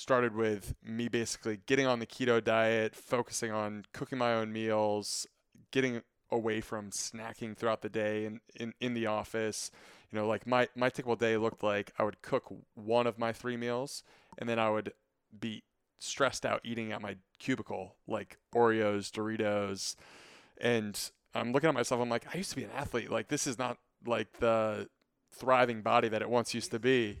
started with me basically getting on the keto diet, focusing on cooking my own meals, getting away from snacking throughout the day and in, in the office. You know, like my, my typical day looked like I would cook one of my three meals and then I would be stressed out eating at my cubicle, like Oreos, Doritos. And I'm looking at myself, I'm like, I used to be an athlete. Like, this is not like the thriving body that it once used to be.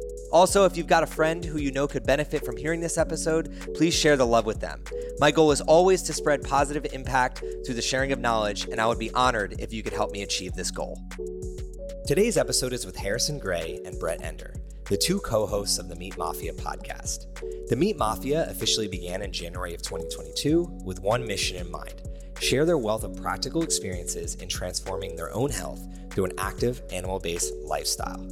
Also, if you've got a friend who you know could benefit from hearing this episode, please share the love with them. My goal is always to spread positive impact through the sharing of knowledge, and I would be honored if you could help me achieve this goal. Today's episode is with Harrison Gray and Brett Ender, the two co hosts of the Meat Mafia podcast. The Meat Mafia officially began in January of 2022 with one mission in mind share their wealth of practical experiences in transforming their own health through an active animal based lifestyle.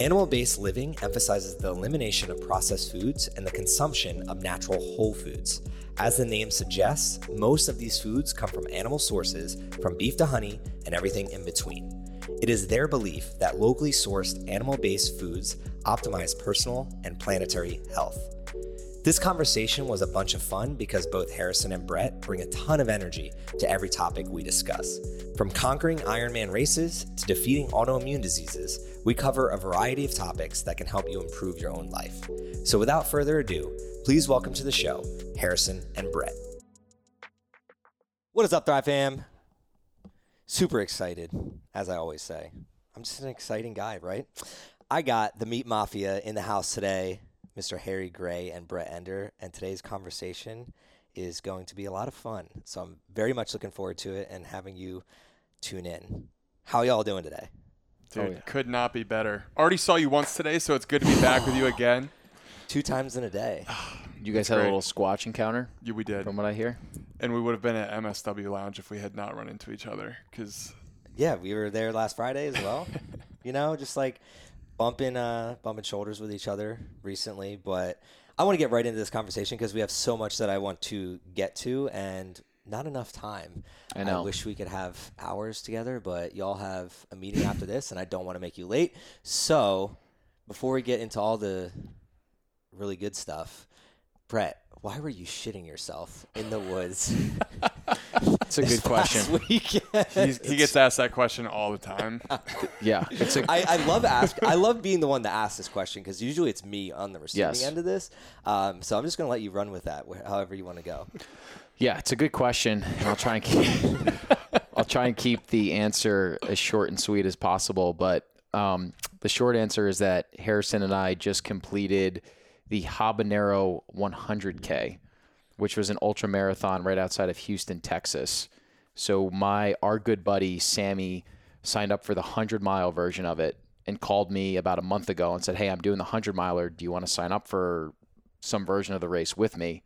Animal based living emphasizes the elimination of processed foods and the consumption of natural whole foods. As the name suggests, most of these foods come from animal sources, from beef to honey and everything in between. It is their belief that locally sourced animal based foods optimize personal and planetary health. This conversation was a bunch of fun because both Harrison and Brett bring a ton of energy to every topic we discuss. From conquering Ironman races to defeating autoimmune diseases, we cover a variety of topics that can help you improve your own life. So without further ado, please welcome to the show Harrison and Brett. What is up, Thrive fam? Super excited, as I always say. I'm just an exciting guy, right? I got the Meat Mafia in the house today Mr. Harry Gray and Brett Ender, and today's conversation is going to be a lot of fun. So I'm very much looking forward to it and having you tune in. How y'all doing today? Dude, oh, yeah. could not be better. Already saw you once today, so it's good to be back with you again. Two times in a day. you guys had great. a little squatch encounter? Yeah, we did. From what I hear. And we would have been at MSW Lounge if we had not run into each other. Cause yeah, we were there last Friday as well. you know, just like bumping uh, bumping shoulders with each other recently, but I want to get right into this conversation because we have so much that I want to get to and not enough time. I know. I wish we could have hours together, but y'all have a meeting after this, and I don't want to make you late. So, before we get into all the really good stuff, Brett, why were you shitting yourself in the woods? It's a good question. he gets asked that question all the time. yeah, it's a, I, I love ask. I love being the one to ask this question because usually it's me on the receiving yes. end of this. Um, so I'm just going to let you run with that, however you want to go. Yeah, it's a good question, and I'll try and keep. I'll try and keep the answer as short and sweet as possible. But um, the short answer is that Harrison and I just completed the Habanero 100K which was an ultra marathon right outside of Houston, Texas. So my our good buddy Sammy signed up for the 100 mile version of it and called me about a month ago and said, "Hey, I'm doing the 100 miler. Do you want to sign up for some version of the race with me?"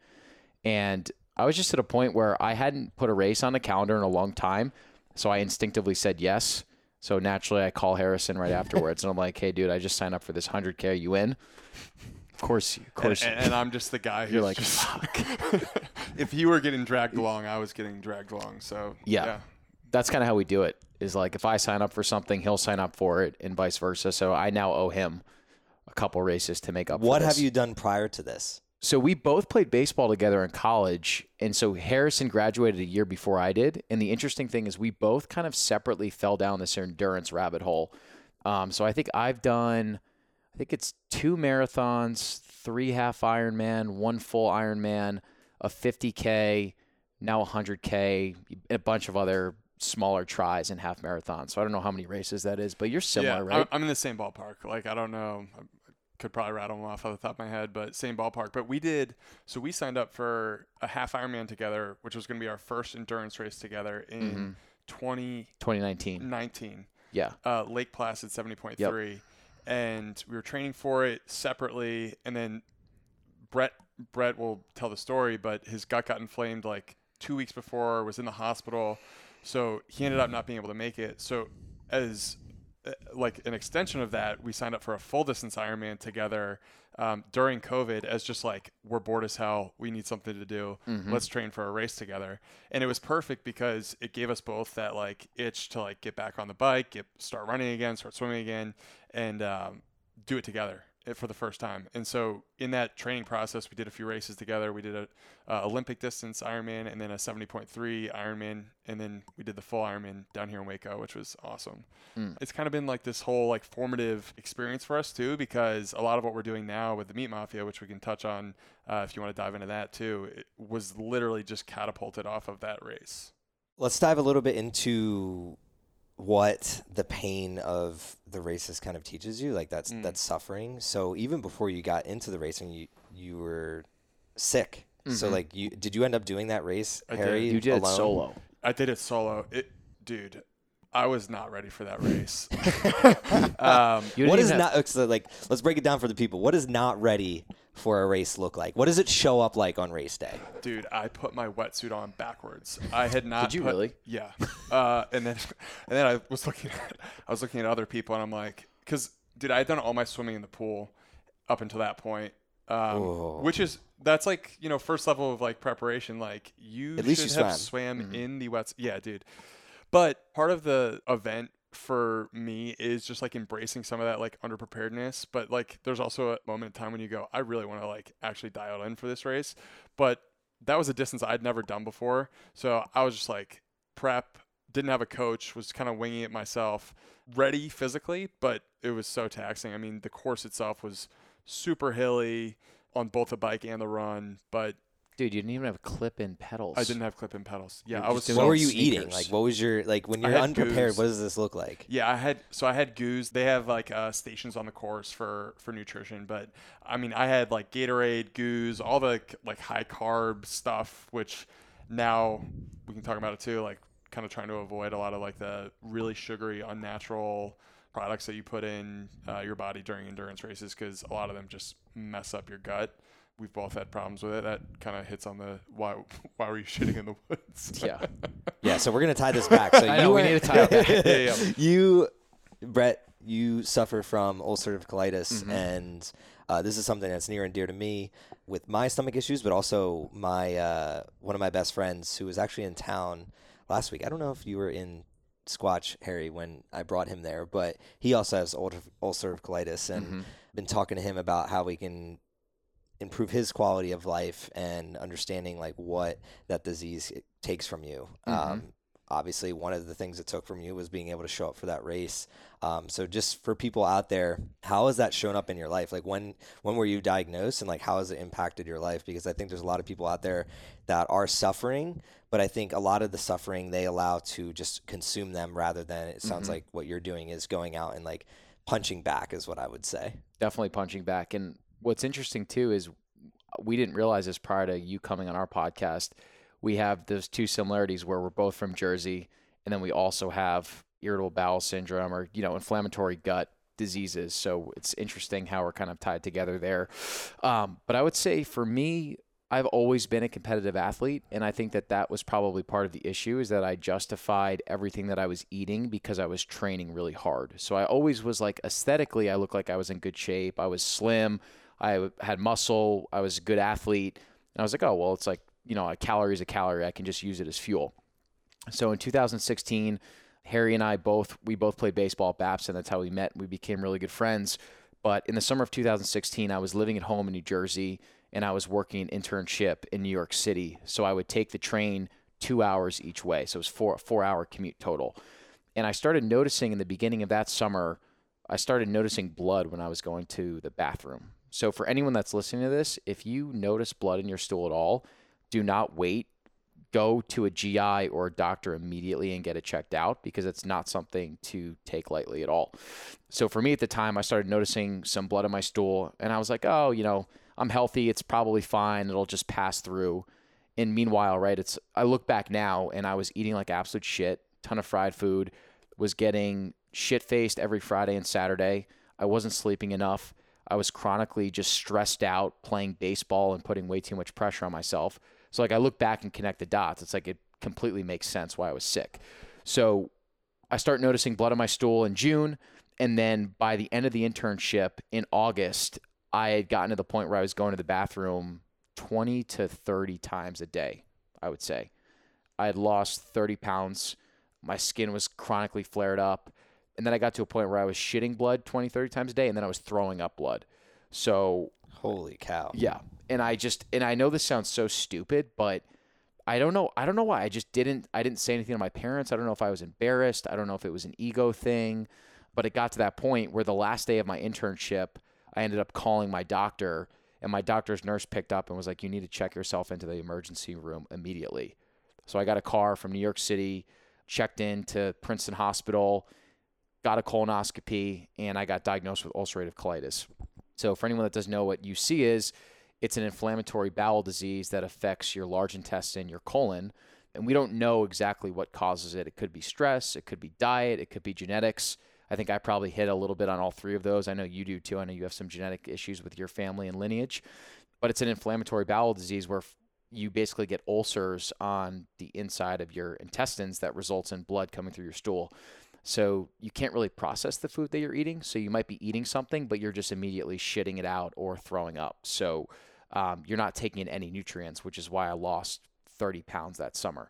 And I was just at a point where I hadn't put a race on the calendar in a long time, so I instinctively said yes. So naturally, I call Harrison right afterwards, and I'm like, "Hey, dude, I just signed up for this 100k. Are you in?" Of course, of course. And, and I'm just the guy who's You're like, just, if you were getting dragged along, I was getting dragged along. So yeah, yeah. that's kind of how we do it. Is like if I sign up for something, he'll sign up for it, and vice versa. So I now owe him a couple races to make up. What have you done prior to this? So we both played baseball together in college, and so Harrison graduated a year before I did. And the interesting thing is, we both kind of separately fell down this endurance rabbit hole. Um, so I think I've done I think it's two marathons, three half Ironman, one full Ironman, a 50K, now 100K, a bunch of other smaller tries and half marathons. So I don't know how many races that is, but you're similar, right? yeah, right? I'm in the same ballpark. Like, I don't know. I could probably rattle them off off the top of my head, but same ballpark. But we did, so we signed up for a half Ironman together, which was going to be our first endurance race together in mm-hmm. 20, 2019. 19. Yeah. Uh, Lake Placid 70.3. Yep and we were training for it separately. And then Brett Brett will tell the story, but his gut got inflamed like two weeks before, was in the hospital, so he ended up not being able to make it. So as like an extension of that, we signed up for a full distance Ironman together um, during COVID as just like we're bored as hell. We need something to do. Mm-hmm. Let's train for a race together. And it was perfect because it gave us both that like itch to like get back on the bike, get start running again, start swimming again, and um, do it together for the first time. And so in that training process, we did a few races together. We did a uh, Olympic distance Ironman and then a 70.3 Ironman, and then we did the full Ironman down here in Waco, which was awesome. Mm. It's kind of been like this whole like formative experience for us too, because a lot of what we're doing now with the Meat Mafia, which we can touch on uh, if you want to dive into that too, it was literally just catapulted off of that race. Let's dive a little bit into what the pain of the races kind of teaches you like that's Mm. that's suffering so even before you got into the racing you you were sick so Mhm. like you did you end up doing that race I did. harry You did it solo. I did it solo. It, dude, I was not ready for that race. um, You what didn't have- not so like let's break it down for the people What is not ready for a race look like what does it show up like on race day dude, I put my wetsuit on backwards. I had not. Did you put- really? Yeah. Uh, and then, and then I was looking at, I was looking at other people, and I'm like, because, dude, I had done all my swimming in the pool up until that point. Um, which is that's like you know first level of like preparation. Like you At least you have swam. swam Mhm. in the wets. Yeah, dude. But part of the event for me is just like embracing some of that like underpreparedness. But like there's also a moment in time when you go, I really want to like actually dial in for this race. But that was a distance I'd never done before. So I was just like prep, didn't have a coach, was kind of winging it myself, ready physically, but it was so taxing. I mean, the course itself was super hilly on both the bike and the run, but Dude, you didn't even have clip-in pedals. I didn't have clip-in pedals. Yeah, You're I was. just doing what were you sneakers. eating like what was your like when you're unprepared GUs. what does this look like Yeah, I had so I had GUs. They have like uh, stations on the course for for nutrition, but I mean I had like Gatorade, GUs, all the like high carb stuff, which now we can talk about it too. Like kind of trying to avoid a lot of like the really sugary, unnatural products that you put in uh, your body during endurance races because a lot of them just mess up your gut. We've both had problems with it. That kind of hits on the why why were you shitting in the woods? Yeah. yeah so we're gonna tie this back so I you know, we need to tie it back. Yeah, yeah. you brett you suffer from ulcerative colitis Mhm. and uh, this is something that's near and dear to me with my stomach issues but also my uh, one of my best friends who was actually in town last week i don't know if you were in squatch harry when i brought him there but he also has ulcer- ulcerative colitis and Mhm. been talking to him about how we can improve his quality of life and understanding like what that disease takes from you. Mhm. Um, obviously, one of the things it took from you was being able to show up for that race. Um, so, just for people out there, how has that shown up in your life? Like when when were you diagnosed, and like how has it impacted your life? Because I think there's a lot of people out there that are suffering, but I think a lot of the suffering they allow to just consume them rather than it sounds Mhm. like what you're doing is going out and like punching back is what I would say. definitely punching back. And what's interesting too is we didn't realize this prior to you coming on our podcast. We have those two similarities where we're both from Jersey, and then we also have irritable bowel syndrome or you know inflammatory gut diseases. So it's interesting how we're kind of tied together there. Um, but I would say for me, I've always been a competitive athlete, and I think that that was probably part of the issue is that I justified everything that I was eating because I was training really hard. So I always was like aesthetically, I looked like I was in good shape. I was slim, I had muscle, I was a good athlete, and I was like, oh well, it's like you know, a calorie is a calorie. I can just use it as fuel. So in 2016, Harry and I both we both played baseball at Babson. That's how we met. We became really good friends. But in the summer of 2016, I was living at home in New Jersey and I was working an internship in New York City. So I would take the train two hours each way. So it was four four hour commute total. And I started noticing in the beginning of that summer, I started noticing blood when I was going to the bathroom. So for anyone that's listening to this, if you notice blood in your stool at all, do not wait. Go to a GI or a doctor immediately and get it checked out because it's not something to take lightly at all. So for me at the time, I started noticing some blood in my stool and I was like, oh, you know, I'm healthy. It's probably fine. It'll just pass through. And meanwhile, right, it's I look back now and I was eating like absolute shit, ton of fried food, was getting shit faced every Friday and Saturday. I wasn't sleeping enough. I was chronically just stressed out playing baseball and putting way too much pressure on myself. So like I look back and connect the dots. It's like it completely makes sense why I was sick. So I start noticing blood on my stool in June. And then by the end of the internship in August, I had gotten to the point where I was going to the bathroom 20 to 30 times a day, I would say. I had lost 30 pounds. My skin was chronically flared up. And then I got to a point where I was shitting blood 20, 30 times a day, and then I was throwing up blood. So, holy cow. Yeah. And I just, and I know this sounds so stupid, but I don't know. I don't know why. I just didn't, I didn't say anything to my parents. I don't know if I was embarrassed. I don't know if it was an ego thing, but it got to that point where the last day of my internship, I ended up calling my doctor, and my doctor's nurse picked up and was like, You need to check yourself into the emergency room immediately. So I got a car from New York City, checked into Princeton Hospital, got a colonoscopy, and I got diagnosed with ulcerative colitis. So, for anyone that doesn't know what UC is, it's an inflammatory bowel disease that affects your large intestine, your colon, and we don't know exactly what causes it. It could be stress, it could be diet, it could be genetics. I think I probably hit a little bit on all three of those. I know you do too. I know you have some genetic issues with your family and lineage, but it's an inflammatory bowel disease where you basically get ulcers on the inside of your intestines that results in blood coming through your stool. So you can't really process the food that you're eating. So you might be eating something, but you're just immediately shitting it out or throwing up. So um, you're not taking in any nutrients, which is why I lost 30 pounds that summer.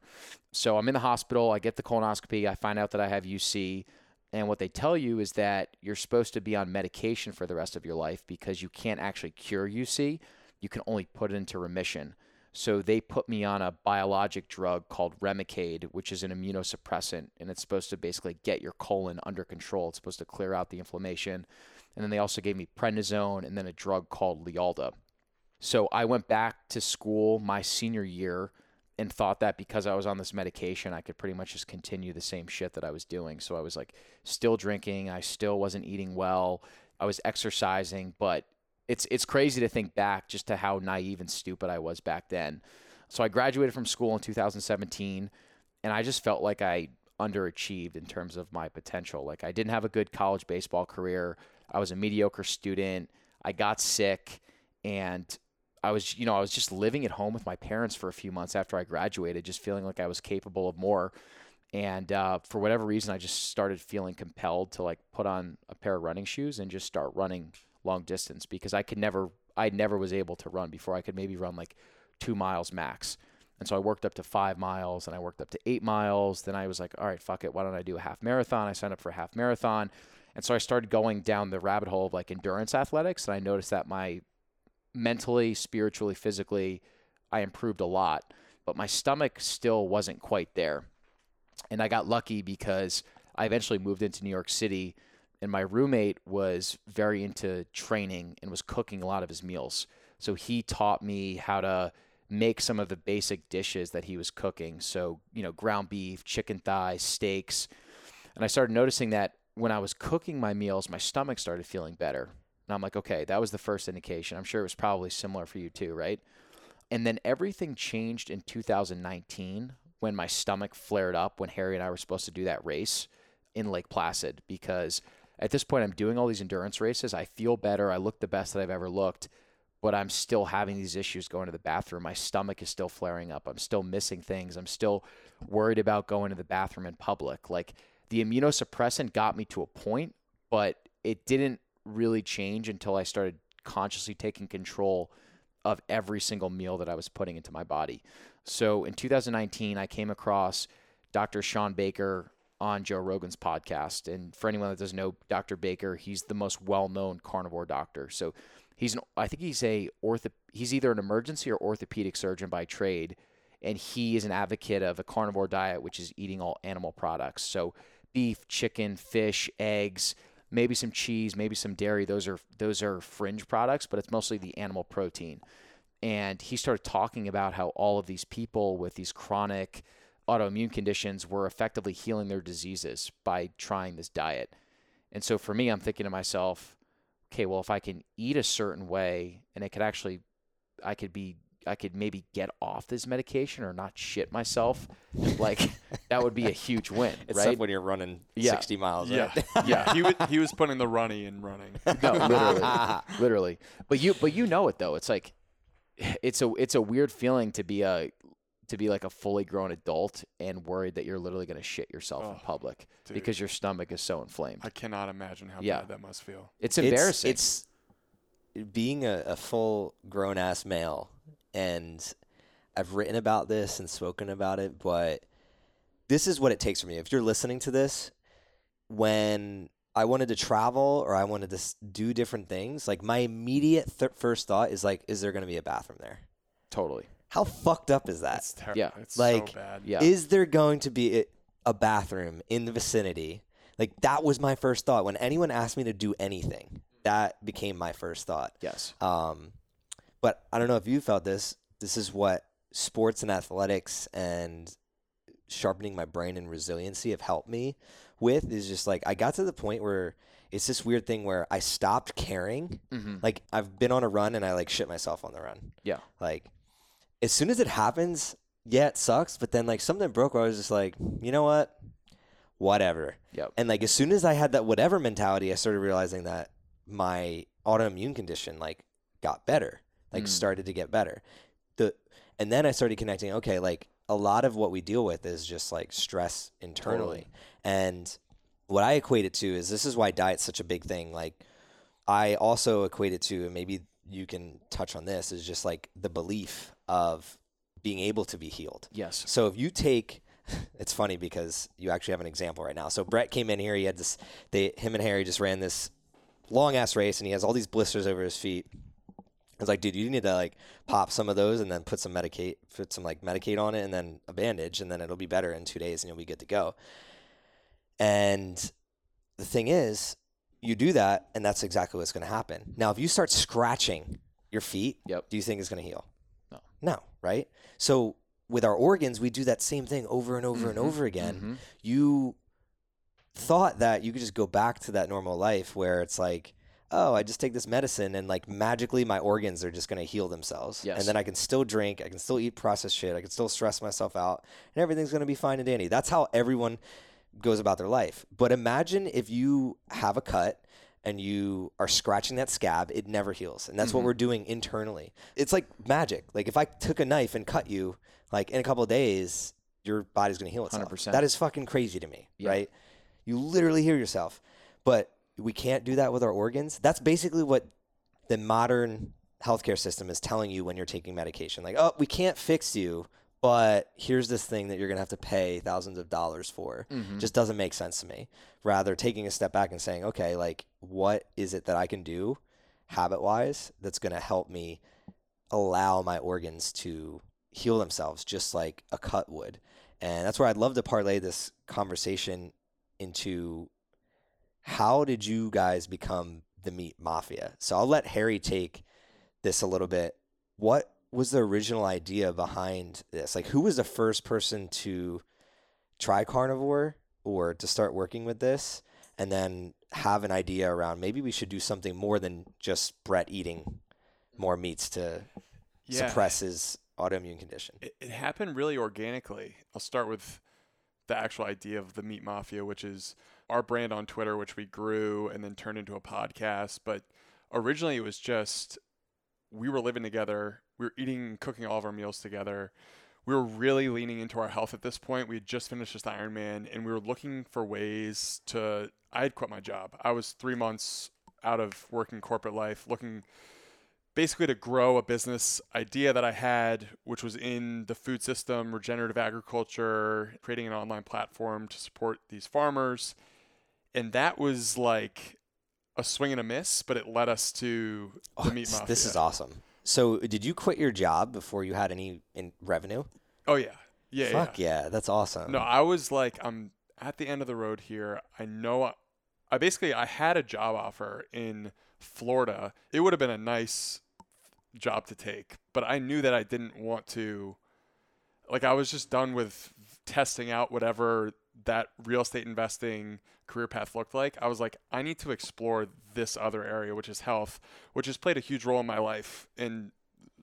So I'm in the hospital. I get the colonoscopy. I find out that I have UC. And what they tell you is that you're supposed to be on medication for the rest of your life because you can't actually cure UC. You can only put it into remission. So they put me on a biologic drug called Remicade, which is an immunosuppressant, and it's supposed to basically get your colon under control. It's supposed to clear out the inflammation. And then they also gave me prednisone and then a drug called Lialda. So I went back to school my senior year and thought that because I was on this medication, I could pretty much just continue the same shit that I was doing. So I was like still drinking, I still wasn't eating well, I was exercising, but it's it's crazy to think back just to how naive and stupid I was back then. So I graduated from school in 2017 and I just felt like I underachieved in terms of my potential. Like I didn't have a good college baseball career. I was a mediocre student. I got sick and I was, you know, I was just living at home with my parents for a few months after I graduated, just feeling like I was capable of more. And uh, for whatever reason, I just started feeling compelled to like put on a pair of running shoes and just start running long distance because I could never, I never was able to run before. I could maybe run like two miles max. And so I worked up to five miles and I worked up to eight miles. Then I was like, all right, fuck it. Why don't I do a half marathon? I signed up for a half marathon. And so I started going down the rabbit hole of like endurance athletics. And I noticed that my mentally, spiritually, physically, I improved a lot. But my stomach still wasn't quite there. And I got lucky because I eventually moved into New York City and my roommate was very into training and was cooking a lot of his meals. So he taught me how to make some of the basic dishes that he was cooking. So, you know, ground beef, chicken thighs, steaks. And I started noticing that when I was cooking my meals, my stomach started feeling better. And I'm like, okay, that was the first indication. I'm sure it was probably similar for you too, right? And then everything changed in 2019 when my stomach flared up when Harry and I were supposed to do that race in Lake Placid because at this point, I'm doing all these endurance races. I feel better. I look the best that I've ever looked, but I'm still having these issues going to the bathroom. My stomach is still flaring up. I'm still missing things. I'm still worried about going to the bathroom in public. Like the immunosuppressant got me to a point, but it didn't really change until I started consciously taking control of every single meal that I was putting into my body. So in 2019, I came across Dr. Shawn Baker on Joe Rogan's podcast. And for anyone that doesn't know Dr. Baker, he's the most well-known carnivore doctor. So he's an, I think he's a ortho, he's either an emergency or orthopedic surgeon by trade, and he is an advocate of a carnivore diet, which is eating all animal products. So beef, chicken, fish, eggs, maybe some cheese, maybe some dairy. Those are those are fringe products, but it's mostly the animal protein. And he started talking about how all of these people with these chronic autoimmune conditions were effectively healing their diseases by trying this diet. And so for me, I'm thinking to myself, okay, well, if I can eat a certain way and it could actually, I could be, I could maybe get off this medication or not shit myself, like, that would be a huge win, Except right? when you're running Yeah. 60 miles. Yeah, Right? yeah. He was he was putting the runny in running. No, literally, literally. But you, but you know it though. It's like, it's a, it's a weird feeling to be a, to be like a fully grown adult and worried that you're literally going to shit yourself in Oh, public dude. because your stomach is so inflamed. I cannot imagine how Yeah. bad that must feel. It's embarrassing. It's, being a, a full grown ass male, and I've written about this and spoken about it, but this is what it takes for me. If you're listening to this, when I wanted to travel or I wanted to do different things, like my immediate th- first thought is like, is there going to be a bathroom there? totally. How fucked up is that? That's terrible. yeah. It's Like, so bad. Yeah. Is there going to be a- a bathroom in the vicinity? Like that was my first thought when anyone asked me to do anything. That became my first thought. yes. Um, but I don't know if you felt this. This is what sports and athletics and sharpening my brain and resiliency have helped me with. Is just like I got to the point where it's this weird thing where I stopped caring. Mm-hmm. Like I've been on a run and I like shit myself on the run. Yeah. Like as soon as it happens, yeah, it sucks. But then like something broke where I was just like, you know what, whatever. Yep. And like as soon as I had that whatever mentality, I started realizing that my autoimmune condition like got better, like Mm. started to get better. The and then I started connecting. Okay, like a lot of what we deal with is just like stress internally, Totally. and what I equate it to is this is why diet's such a big thing. Like I also equate it to, and maybe you can touch on this, is just like the belief of being able to be healed. Yes. So if you take, it's funny because you actually have an example right now. So Brett came in here. He had this. They, him and Harry just ran this long ass race, and he has all these blisters over his feet. I was like, dude, you need to like pop some of those and then put some medicate, put some like Medicaid on it, and then a bandage, and then it'll be better in two days, and you'll be good to go. And the thing is, you do that, and that's exactly what's going to happen. Now, if you start scratching your feet, Yep. do you think it's going to heal? No. Right? So with our organs, we do that same thing over and over and Mhm, over again. mhm. You thought that you could just go back to that normal life where it's like, oh, I just take this medicine and like magically my organs are just going to heal themselves. Yes. And then I can still drink, I can still eat processed shit, I can still stress myself out, and everything's going to be fine and dandy. That's how everyone goes about their life. But imagine if you have a cut and you are scratching that scab, it never heals. And that's what Mhm. we're doing internally. It's like magic. Like if I took a knife and cut you, like in a couple of days, your body's going to heal itself. 100%. That is fucking crazy to me, Yeah. right? You literally hear yourself. But we can't do that with our organs. That's basically what the modern healthcare system is telling you when you're taking medication. Like, oh, we can't fix you, but here's this thing that you're going to have to pay thousands of dollars for. Mhm. Just doesn't make sense to me. Rather, taking a step back and saying, okay, like, what is it that I can do habit wise that's going to help me allow my organs to heal themselves just like a cut would? And that's where I'd love to parlay this conversation into how did you guys become the meat mafia? So I'll let Harry take this a little bit. What was the original idea behind this? Like, who was the first person to try carnivore or to start working with this and then have an idea around maybe we should do something more than just Brett eating more meats to Yeah. suppress his autoimmune condition? It, it happened really organically. I'll start with the actual idea of the Meat Mafia, which is our brand on Twitter, which we grew and then turned into a podcast. But originally, it was just we were living together, we were eating, cooking all of our meals together. We were really leaning into our health at this point. We had just finished this Ironman, and we were looking for ways to. I had quit my job. I was three months out of working corporate life, looking basically to grow a business idea that I had, which was in the food system, regenerative agriculture, creating an online platform to support these farmers. And that was like a swing and a miss, but it led us to the Oh, meat this- mafia. This is awesome. So, did you quit your job before you had any in revenue? Oh yeah, yeah, Fuck yeah. yeah, that's awesome. No, I was like, I'm at the end of the road here. I know. I, I basically I had a job offer in Florida. It would have been a nice job to take, but I knew that I didn't want to. Like I was just done with testing out whatever that real estate investing career path looked like. I was like, I need to explore this other area, which is health, which has played a huge role in my life. And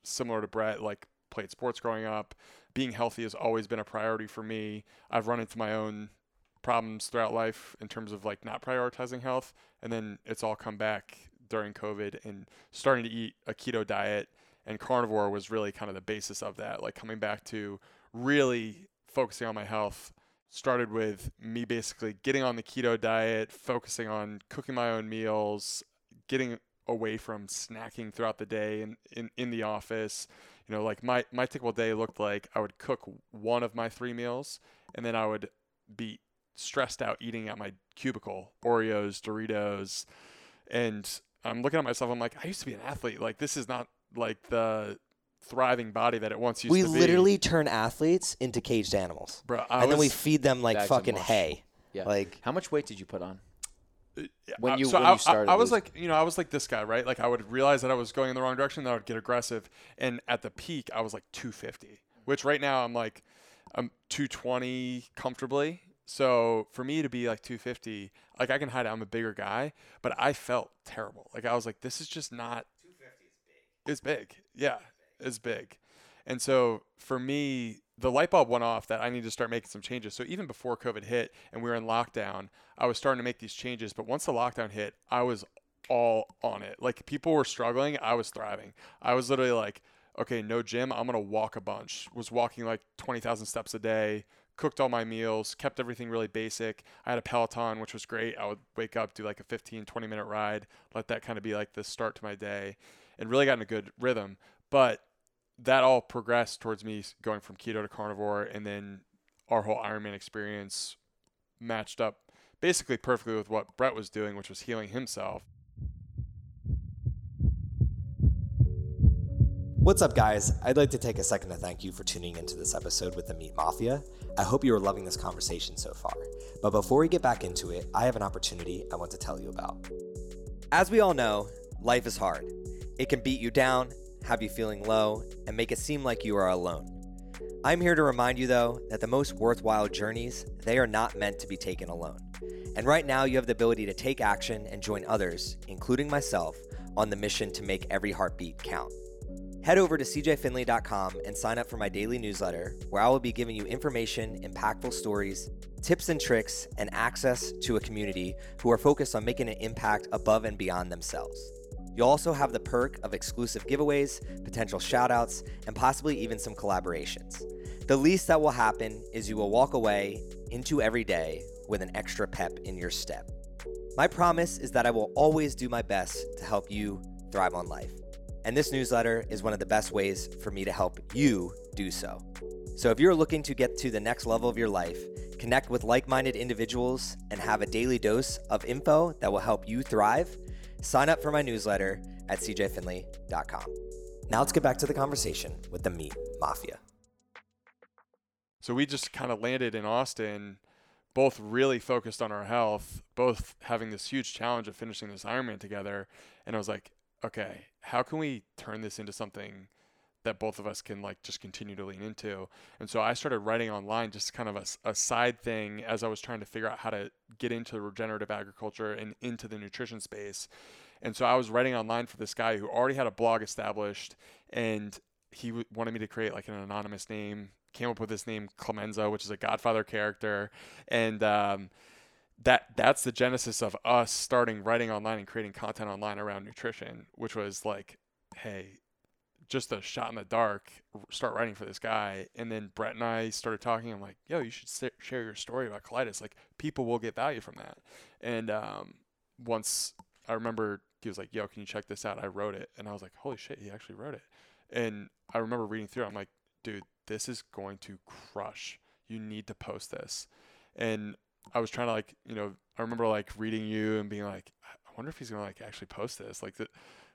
similar to Brett, like played sports growing up. Being healthy has always been a priority for me. I've run into my own problems throughout life in terms of like not prioritizing health, and then it's all come back during COVID and starting to eat a keto diet and carnivore was really kind of the basis of that. Like coming back to really focusing on my health started with me basically getting on the keto diet, focusing on cooking my own meals, getting away from snacking throughout the day and in, in the office. You know, like my, my typical day looked like I would cook one of my three meals and then I would be stressed out eating at my cubicle, Oreos, Doritos. And I'm looking at myself, I'm like, I used to be an athlete. Like this is not like the thriving body that it once used we to be. literally turn athletes into caged animals, Bro, I and then we feed them like fucking mush. hay. Yeah. Like How much weight did you put on? When uh, you- so when I, you started I, I was like, you know, I was like this guy, right? Like I would realize that I was going in the wrong direction, then I would get aggressive, and at the peak, I was like 250, which right now I'm like, I'm 220 comfortably. So for me to be like 250, like I can hide it. I'm a bigger guy, but I felt terrible. Like I was like, this is just not. 250 is big. It's big. Yeah, it's big. And so for me, the light bulb went off that I need to start making some changes. So even before COVID hit and we were in lockdown, I was starting to make these changes. But once the lockdown hit, I was all on it. Like people were struggling, I was thriving. I was literally like, okay, no gym, I'm gonna walk a bunch. Was walking like twenty thousand steps a day. Cooked all my meals, kept everything really basic. I had a Peloton, which was great. I would wake up, do like a 15, 20 minute ride, let that kind of be like the start to my day, and really got in a good rhythm. But that all progressed towards me going from keto to carnivore, and then our whole Ironman experience matched up basically perfectly with what Brett was doing, which was healing himself. What's up, guys? I'd like to take a second to thank you for tuning into this episode with the Meat Mafia. I hope you are loving this conversation so far. But before we get back into it, I have an opportunity I want to tell you about. As we all know, life is hard. It can beat you down, have you feeling low, and make it seem like you are alone. I'm here to remind you though that the most worthwhile journeys, they are not meant to be taken alone. And right now you have the ability to take action and join others, including myself, on the mission to make every heartbeat count. Head over to cjfinley.com and sign up for my daily newsletter, where I will be giving you information, impactful stories, tips and tricks, and access to a community who are focused on making an impact above and beyond themselves. You'll also have the perk of exclusive giveaways, potential shoutouts, and possibly even some collaborations. The least that will happen is you will walk away into every day with an extra pep in your step. My promise is that I will always do my best to help you thrive on life. And this newsletter is one of the best ways for me to help you do so. So if you're looking to get to the next level of your life, connect with like minded individuals, and have a daily dose of info that will help you thrive, sign up for my newsletter at cjfinley.com. Now let's get back to the conversation with the Meat Mafia. So we just kind of landed in Austin, both really focused on our health, both having this huge challenge of finishing this Ironman together. And I was like, okay, how can we turn this into something that both of us can like just continue to lean into? And so I started writing online, just kind of a side thing as I was trying to figure out how to get into regenerative agriculture and into the nutrition space. And so I was writing online for this guy who already had a blog established and he w- wanted me to create like an anonymous name came up with this name clemenza which is a godfather character and um, that that's the genesis of us starting writing online and creating content online around nutrition which was like hey just a shot in the dark start writing for this guy and then brett and i started talking i'm like yo you should share your story about colitis like people will get value from that. And um, once i remember he was like yo can you check this out? I wrote it and i was like holy shit he actually wrote it. And i remember reading through it i'm like dude this is going to crush. You need to post this. And i was trying to like you know i remember like reading you and being like i wonder if he's gonna like actually post this. Like the,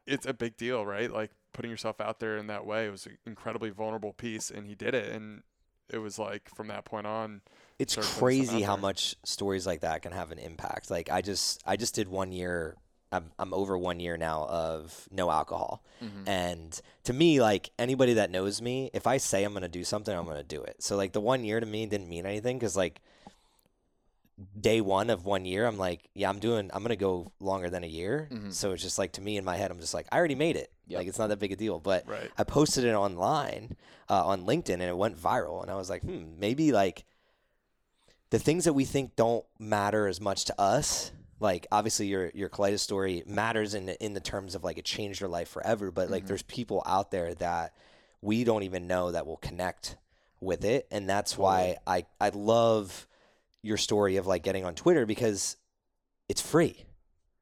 it's a big deal right? Like putting yourself out there in that way it was an incredibly vulnerable piece and he did it and it was like from that point on It's started putting stuff crazy how much stories like that can have an impact. Like I just I just did one year I'm I'm over one year now of no alcohol. Mm-hmm. And to me, like anybody that knows me, if I say I'm gonna do something, I'm gonna do it. So like the one year to me didn't mean anything because like day one of one year, I'm like, yeah, I'm doing, I'm gonna go longer than a year. Mhm. So it's just like to me in my head, I'm just like, I already made it. Yep. Like it's not that big a deal. But Right. I posted it online uh, on LinkedIn and it went viral. And I was like, hmm, maybe like the things that we think don't matter as much to us. Like obviously your your colitis story matters in the, in the terms of like it changed your life forever. But like Mhm. there's people out there that we don't even know that will connect with it, and that's why I I love your story of like getting on Twitter because it's free.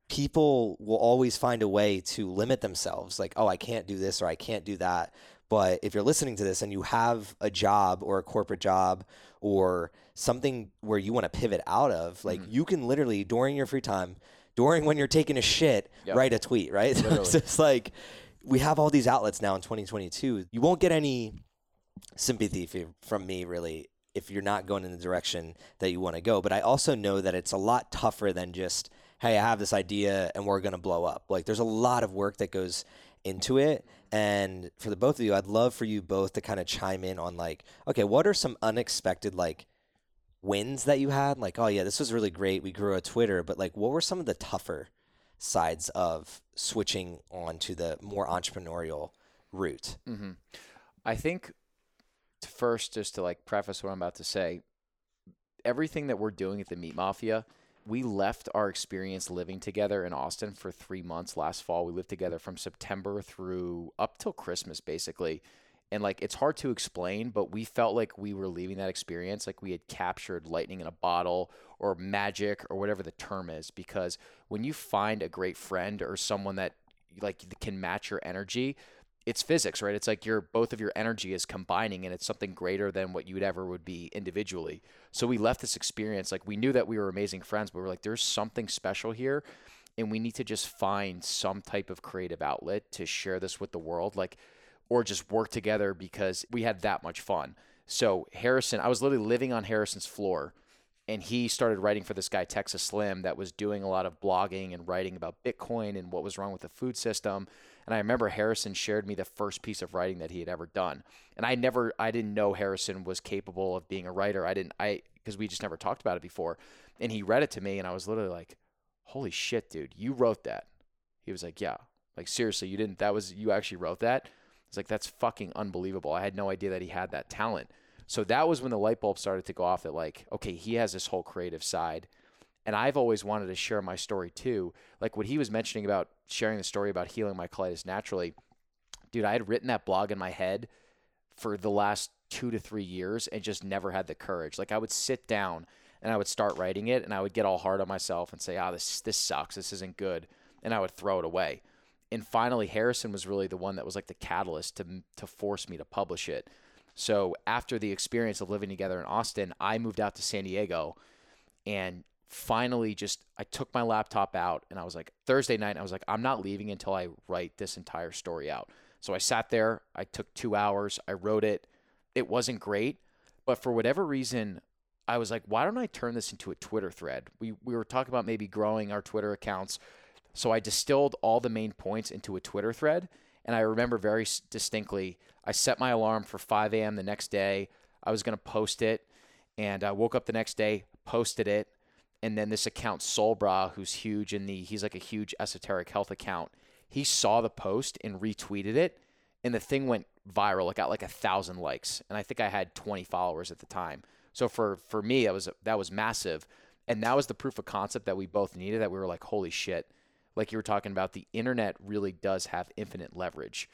People will always find a way to limit themselves, like, oh, I can't do this or I can't do that. But if you're listening to this and you have a job or a corporate job or something where you want to pivot out of, like Mhm. you can literally during your free time, during when you're taking a shit, Yep. write a tweet, right? So it's just like we have all these outlets now in 2022. You won't get any sympathy from me really if you're not going in the direction that you want to go. But I also know that it's a lot tougher than just, hey, I have this idea and we're going to blow up. Like there's a lot of work that goes into it. And for the both of you, I'd love for you both to kind of chime in on like, okay, what are some unexpected like wins that you had? Like, oh yeah, this was really great. We grew a Twitter, but like what were some of the tougher sides of switching on to the more entrepreneurial route? hmm I think first, just to like preface what I'm about to say, everything that we're doing at the Meat Mafia, we left our experience living together in Austin for three months last fall. We lived together from September through up till Christmas, basically. And like, it's hard to explain, but we felt like we were leaving that experience like we had captured lightning in a bottle or magic or whatever the term is. Because when you find a great friend or someone that like can match your energy, it's physics, right? It's like your both of your energy is combining and it's something greater than what you'd ever would be individually. So we left this experience like we knew that we were amazing friends, but we are like there's something special here and we need to just find some type of creative outlet to share this with the world like or just work together because we had that much fun. So Harrison, I was literally living on Harrison's floor and he started writing for this guy Texas Slim that was doing a lot of blogging and writing about Bitcoin and what was wrong with the food system. And I remember Harrison shared me the first piece of writing that he had ever done. And I never I didn't know Harrison was capable of being a writer. I didn't I because we just never talked about it before. And he read it to me and I was literally like, "Holy shit, dude, you wrote that." He was like, "Yeah." Like seriously, you didn't that was you actually wrote that? It's like that's fucking unbelievable. I had no idea that he had that talent. So that was when the light bulb started to go off that like, okay, he has this whole creative side. And I've always wanted to share my story too. Like what he was mentioning about sharing the story about healing my colitis naturally. Dude, I had written that blog in my head for the last two to three years and just never had the courage. Like I would sit down and I would start writing it and I would get all hard on myself and say, ah, this this sucks. This isn't good. And I would throw it away. And finally Harrison was really the one that was like the catalyst to to force me to publish it. So after the experience of living together in Austin, I moved out to San Diego and finally just I took my laptop out and I was like Thursday night I was like I'm not leaving until I write this entire story out. So I sat there, I took 2 hours, I wrote it. It wasn't great, but for whatever reason I was like why don't I turn this into a Twitter thread? We we were talking about maybe growing our Twitter accounts. So I distilled all the main points into a Twitter thread and I remember very distinctly, I set my alarm for 5 a.m. the next day. I was going to post it. And I woke up the next day, posted it. And then this account, Sol Brah, who's huge in the, he's like a huge esoteric health account. He saw the post and retweeted it. And the thing went viral. It got like a thousand likes. And I think I had 20 followers at the time. So for, for me, that was, that was massive. And that was the proof of concept that we both needed that we were like, holy shit, like you were talking about, the internet really does have infinite leverage.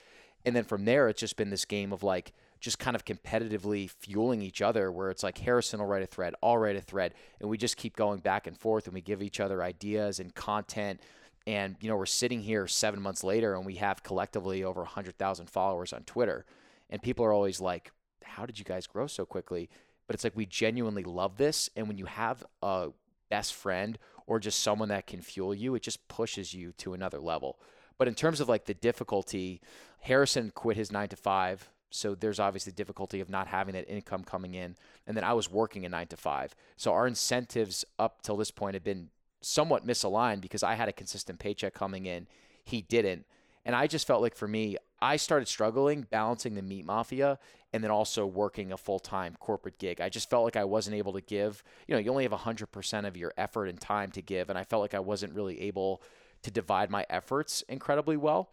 And then from there, it's just been this game of like just kind of competitively fueling each other, where it's like Harrison will write a thread, I'll write a thread, and we just keep going back and forth and we give each other ideas and content. And, you know, we're sitting here seven months later and we have collectively over 100,000 followers on Twitter. And people are always like, how did you guys grow so quickly? But it's like we genuinely love this. And when you have a best friend or just someone that can fuel you, it just pushes you to another level. But in terms of like the difficulty, Harrison quit his nine to five. So there's obviously difficulty of not having that income coming in. And then I was working a nine to five. So our incentives up till this point have been somewhat misaligned because I had a consistent paycheck coming in. He didn't. And I just felt like for me, I started struggling balancing the meat mafia and then also working a full time corporate gig. I just felt like I wasn't able to give, you know, you only have 100% of your effort and time to give. And I felt like I wasn't really able to divide my efforts incredibly well.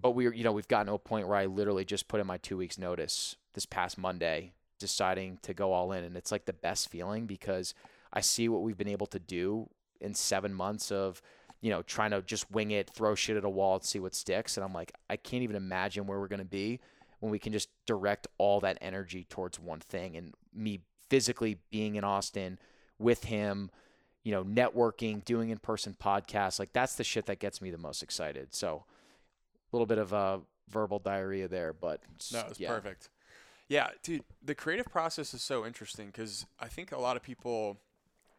But we you know, we've gotten to a point where I literally just put in my two weeks notice this past Monday, deciding to go all in. And it's like the best feeling because I see what we've been able to do in seven months of, you know, trying to just wing it, throw shit at a wall and see what sticks. And I'm like, I can't even imagine where we're going to be when we can just direct all that energy towards one thing. And me physically being in Austin with him, you know, networking, doing in person podcasts, like that's the shit that gets me the most excited. So a little bit of a verbal diarrhea there, but No, it's yeah. perfect. Yeah, dude, the creative process is so interesting because I think a lot of people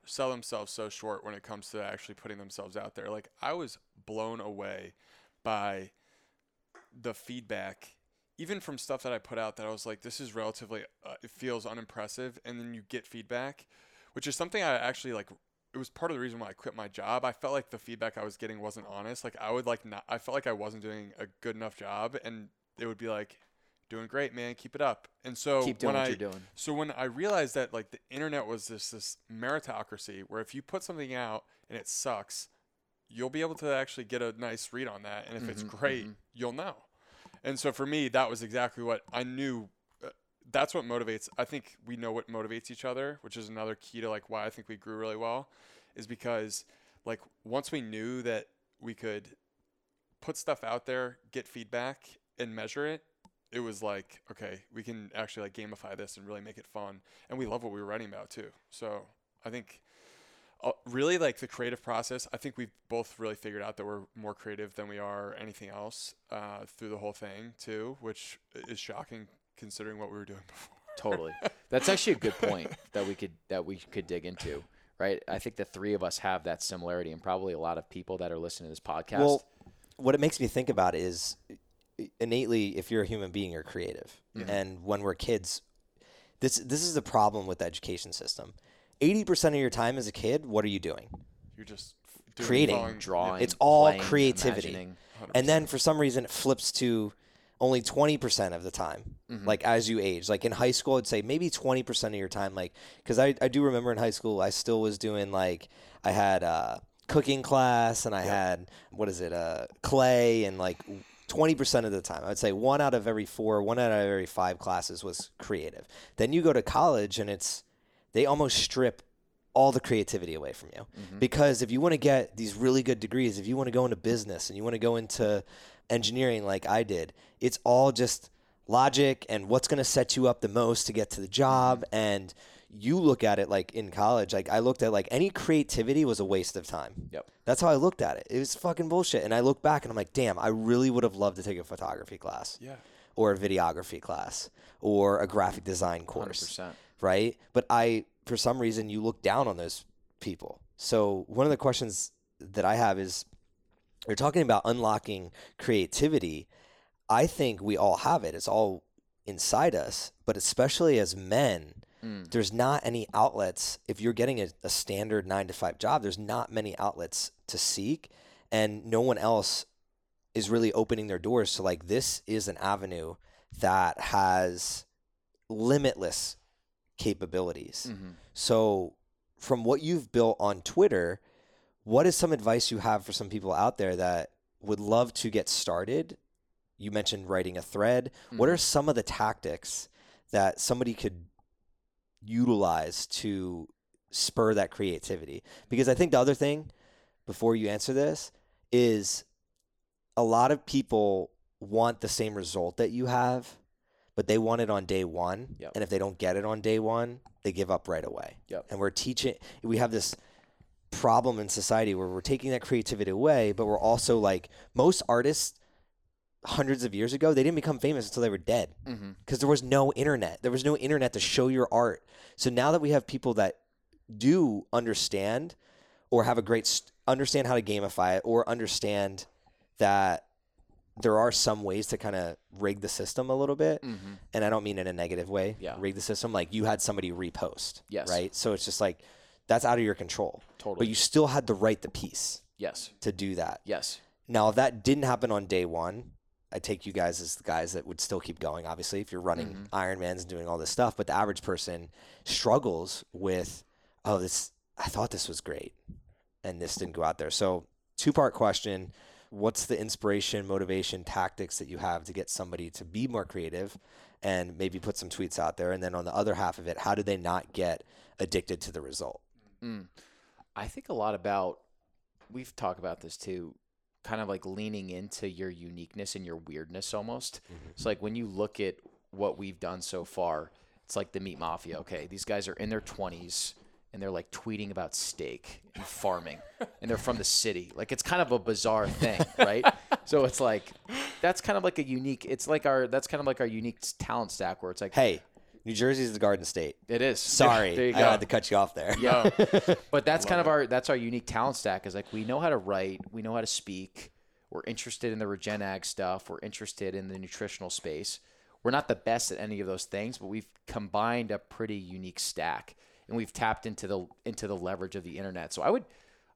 sell themselves so short when it comes to actually putting themselves out there. Like I was blown away by the feedback even from stuff that I put out that I was like this is relatively uh, it feels unimpressive and then you get feedback which is something I actually like it was part of the reason why I quit my job. I felt like the feedback I was getting wasn't honest. Like I would like not I felt like I wasn't doing a good enough job and it would be like doing great, man, keep it up. And so Keep doing when what I you're doing. so when I realized that like the internet was this this meritocracy where if you put something out and it sucks, you'll be able to actually get a nice read on that, and if it's Mhm, great, mhm. you'll know. And so for me, that was exactly what I knew. That's what motivates. I think we know what motivates each other, which is another key to like why I think we grew really well, is because like once we knew that we could put stuff out there, get feedback, and measure it, it was like, okay, we can actually like gamify this and really make it fun. And we love what we were writing about too. So I think uh, really like the creative process, I think we've both really figured out that we're more creative than we are anything else uh, through the whole thing too, which is shocking considering what we were doing before. Totally. That's actually a good point that we could that we could dig into. Right. I think the three of us have that similarity, and probably a lot of people that are listening to this podcast. Well, what it makes me think about is innately, if you're a human being, you're creative. And when we're kids, this this is the problem with the education system. Eighty percent of your time as a kid, what are you doing? You're just doing, Creating, following- drawing, It's all playing, creativity. And then for some reason, it flips to only twenty percent of the time. Like as you age, like in high school, I'd say maybe twenty percent of your time. Like because I I do remember in high school, I still was doing like I had uh, cooking class and I had what is it uh, clay and like. 20% of the time, I would say one out of every four, one out of every five classes was creative. Then you go to college and it's, they almost strip all the creativity away from you. Because if you want to get these really good degrees, if you want to go into business and you want to go into engineering like I did, it's all just logic and what's going to set you up the most to get to the job. Mm-hmm. And you look at it like in college, like I looked at like any creativity was a waste of time. Yep. That's how I looked at it. It was fucking bullshit. And I look back and I'm like, damn, I really would have loved to take a photography class Yeah. or a videography class or a graphic design course 100%. right? But I, for some reason, you look down on those people. So one of the questions that I have is, you're talking about unlocking creativity. I think we all have it. It's all inside us. But especially as men, Mm. there's not any outlets. If you're getting a, a standard nine to five job, there's not many outlets to seek, and no one else is really opening their doors So, like this is an avenue that has limitless capabilities. Mhm. So, from what you've built on Twitter, what is some advice you have for some people out there that would love to get started? You mentioned writing a thread. What are mm-hmm. some of the tactics that somebody could utilize to spur that creativity? Because I think the other thing, before you answer this, is a lot of people want the same result that you have, but they want it on day one. Yep. And if they don't get it on day one, they give up right away. Yep. And we're teaching, we have this problem in society where we're taking that creativity away, but we're also like, most artists hundreds of years ago, they didn't become famous until they were dead because there was no internet. There was no internet to show your art. So now that we have people that do understand or have a great st- understand how to gamify it or understand that there are some ways to kind of rig the system a little bit Mhm. and I don't mean in a negative way Yeah. rig the system like you had somebody repost Yes. right so it's just like that's out of your control Totally. but you still had to write the piece yes. to do that Yes. Now, if that didn't happen on day one, I take you guys as the guys that would still keep going, obviously, if you're running Mhm. Ironmans and doing all this stuff. But the average person struggles with, oh, this, I thought this was great. And this didn't go out there. So, two part question What's the inspiration, motivation, tactics that you have to get somebody to be more creative and maybe put some tweets out there? And then on the other half of it, how do they not get addicted to the result? Mm. I think a lot about we've talked about this too, kind of like leaning into your uniqueness and your weirdness almost. It's like when you look at what we've done so far, it's like the meat mafia. Okay, these guys are in their 20s and they're like tweeting about steak and farming and they're from the city. Like it's kind of a bizarre thing, right? so it's like that's kind of like a unique it's like our that's kind of like our unique talent stack where it's like Hey, New Jersey is the Garden State. it is. Sorry, I had to cut you off there. Yeah. but that's kind of our that's our unique talent stack is like we know how to write, we know how to speak, we're interested in the regen ag stuff, we're interested in the nutritional space. We're not the best at any of those things, but we've combined a pretty unique stack and we've tapped into the into the leverage of the internet. So I would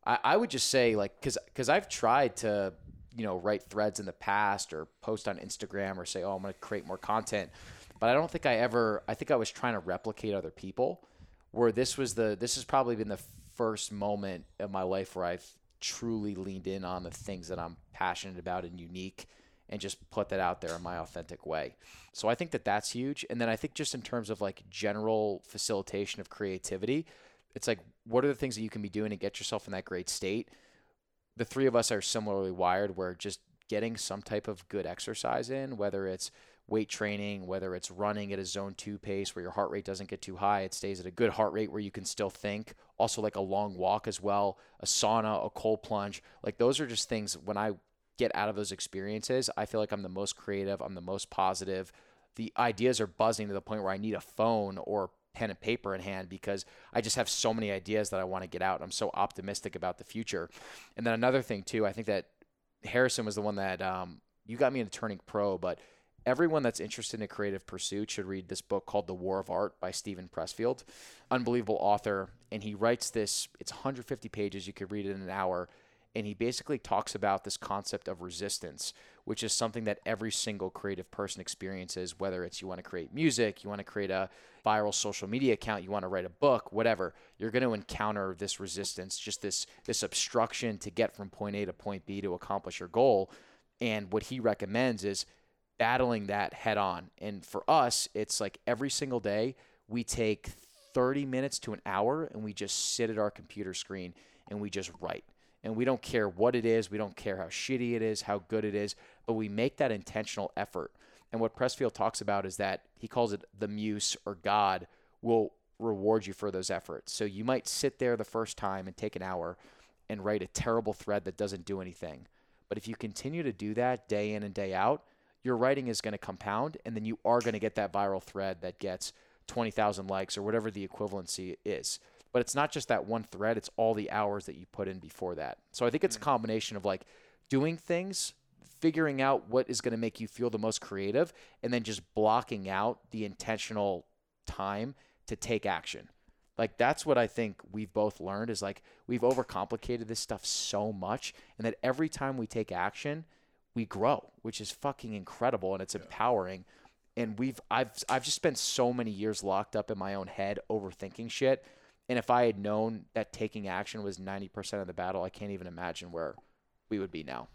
I, I would just say like cuz cuz I've tried to you know write threads in the past or post on Instagram or say oh I'm going to create more content but I don't think I ever I think I was trying to replicate other people where this was the this has probably been the first moment of my life where I've truly leaned in on the things that I'm passionate about and unique and just put that out there in my authentic way. So I think that that's huge and then I think just in terms of like general facilitation of creativity it's like what are the things that you can be doing to get yourself in that great state? The three of us are similarly wired where just getting some type of good exercise in whether it's weight training, whether it's running at a zone two pace where your heart rate doesn't get too high, it stays at a good heart rate where you can still think. Also, like a long walk as well, a sauna, a cold plunge. Like, those are just things when I get out of those experiences, I feel like I'm the most creative, I'm the most positive. The ideas are buzzing to the point where I need a phone or pen and paper in hand because I just have so many ideas that I want to get out. I'm so optimistic about the future. And then another thing, too, I think that Harrison was the one that um, you got me into turning pro, but everyone that's interested in a creative pursuit should read this book called The War of Art by Steven Pressfield. Unbelievable author. And he writes this, it's 150 pages. You could read it in an hour. And he basically talks about this concept of resistance, which is something that every single creative person experiences, whether it's you want to create music, you want to create a viral social media account, you want to write a book, whatever, you're going to encounter this resistance, just this this obstruction to get from point A to point B to accomplish your goal. And what he recommends is battling that head on. And for us, it's like every single day we take 30 minutes to an hour and we just sit at our computer screen and we just write. And we don't care what it is, we don't care how shitty it is, how good it is, but we make that intentional effort. And what Pressfield talks about is that he calls it the muse or God will reward you for those efforts. So you might sit there the first time and take an hour and write a terrible thread that doesn't do anything. But if you continue to do that day in and day out, your writing is going to compound and then you are going to get that viral thread that gets 20,000 likes or whatever the equivalency is. But it's not just that one thread, it's all the hours that you put in before that. So I think it's a mm. combination of like doing things, figuring out what is going to make you feel the most creative, and then just blocking out the intentional time to take action. Like that's what I think we've both learned is like we've overcomplicated this stuff so much and that every time we take action, we grow, which is fucking incredible and it's empowering. And we've I've I've just spent so many years locked up in my own head overthinking shit. And if I had known that taking action was 90% of the battle, I can't even imagine where we would be now.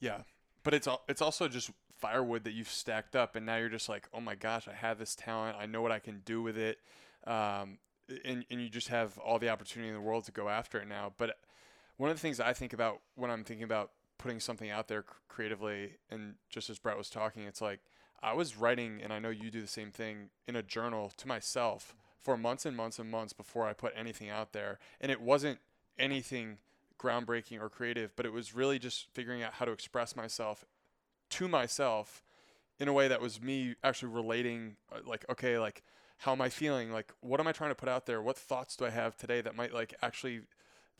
Yeah, but it's it's also just firewood that you've stacked up, and now you're just like, oh my gosh, I have this talent. I know what I can do with it, um, and and you just have all the opportunity in the world to go after it now. But one of the things I think about when I'm thinking about putting something out there creatively, and just as Brett was talking, it's like I was writing, and I know you do the same thing in a journal to myself for months and months and months before I put anything out there, and it wasn't anything groundbreaking or creative, but it was really just figuring out how to express myself to myself in a way that was me actually relating uh, like okay like how am i feeling? Like what am i trying to put out there? What thoughts do i have today that might like actually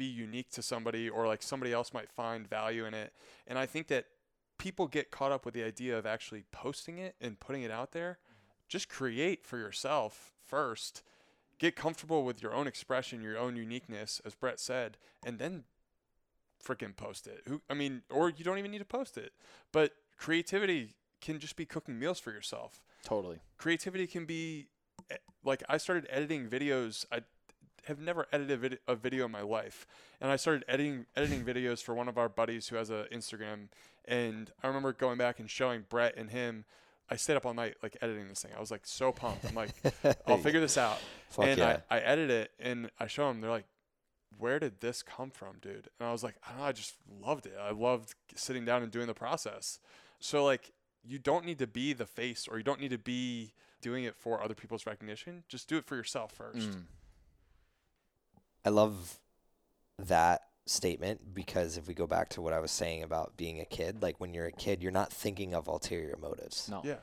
be unique to somebody or like somebody else might find value in it and i think that people get caught up with the idea of actually posting it and putting it out there just create for yourself first get comfortable with your own expression your own uniqueness as brett said and then freaking post it. Who I mean, or you don't even need to post it. But creativity can just be cooking meals for yourself. Totally. Creativity can be eh, like I started editing videos. I have never edited a, vid- a video in my life, and I started editing editing videos for one of our buddies who has an Instagram. And I remember going back and showing Brett and him. I stayed up all night like editing this thing. I was like so pumped. I'm like, I'll figure this out. Fuck and yeah. I, I edit it and I show them. They're like, where did this come from, dude? And I was like, I don't know. I just loved it. I loved sitting down and doing the process. So like, you don't need to be the face or you don't need to be doing it for other people's recognition. Just do it for yourself first. Mm. I love that statement because if we go back to what I was saying about being a kid, like when you're a kid, you're not thinking of ulterior motives. No. Yeah.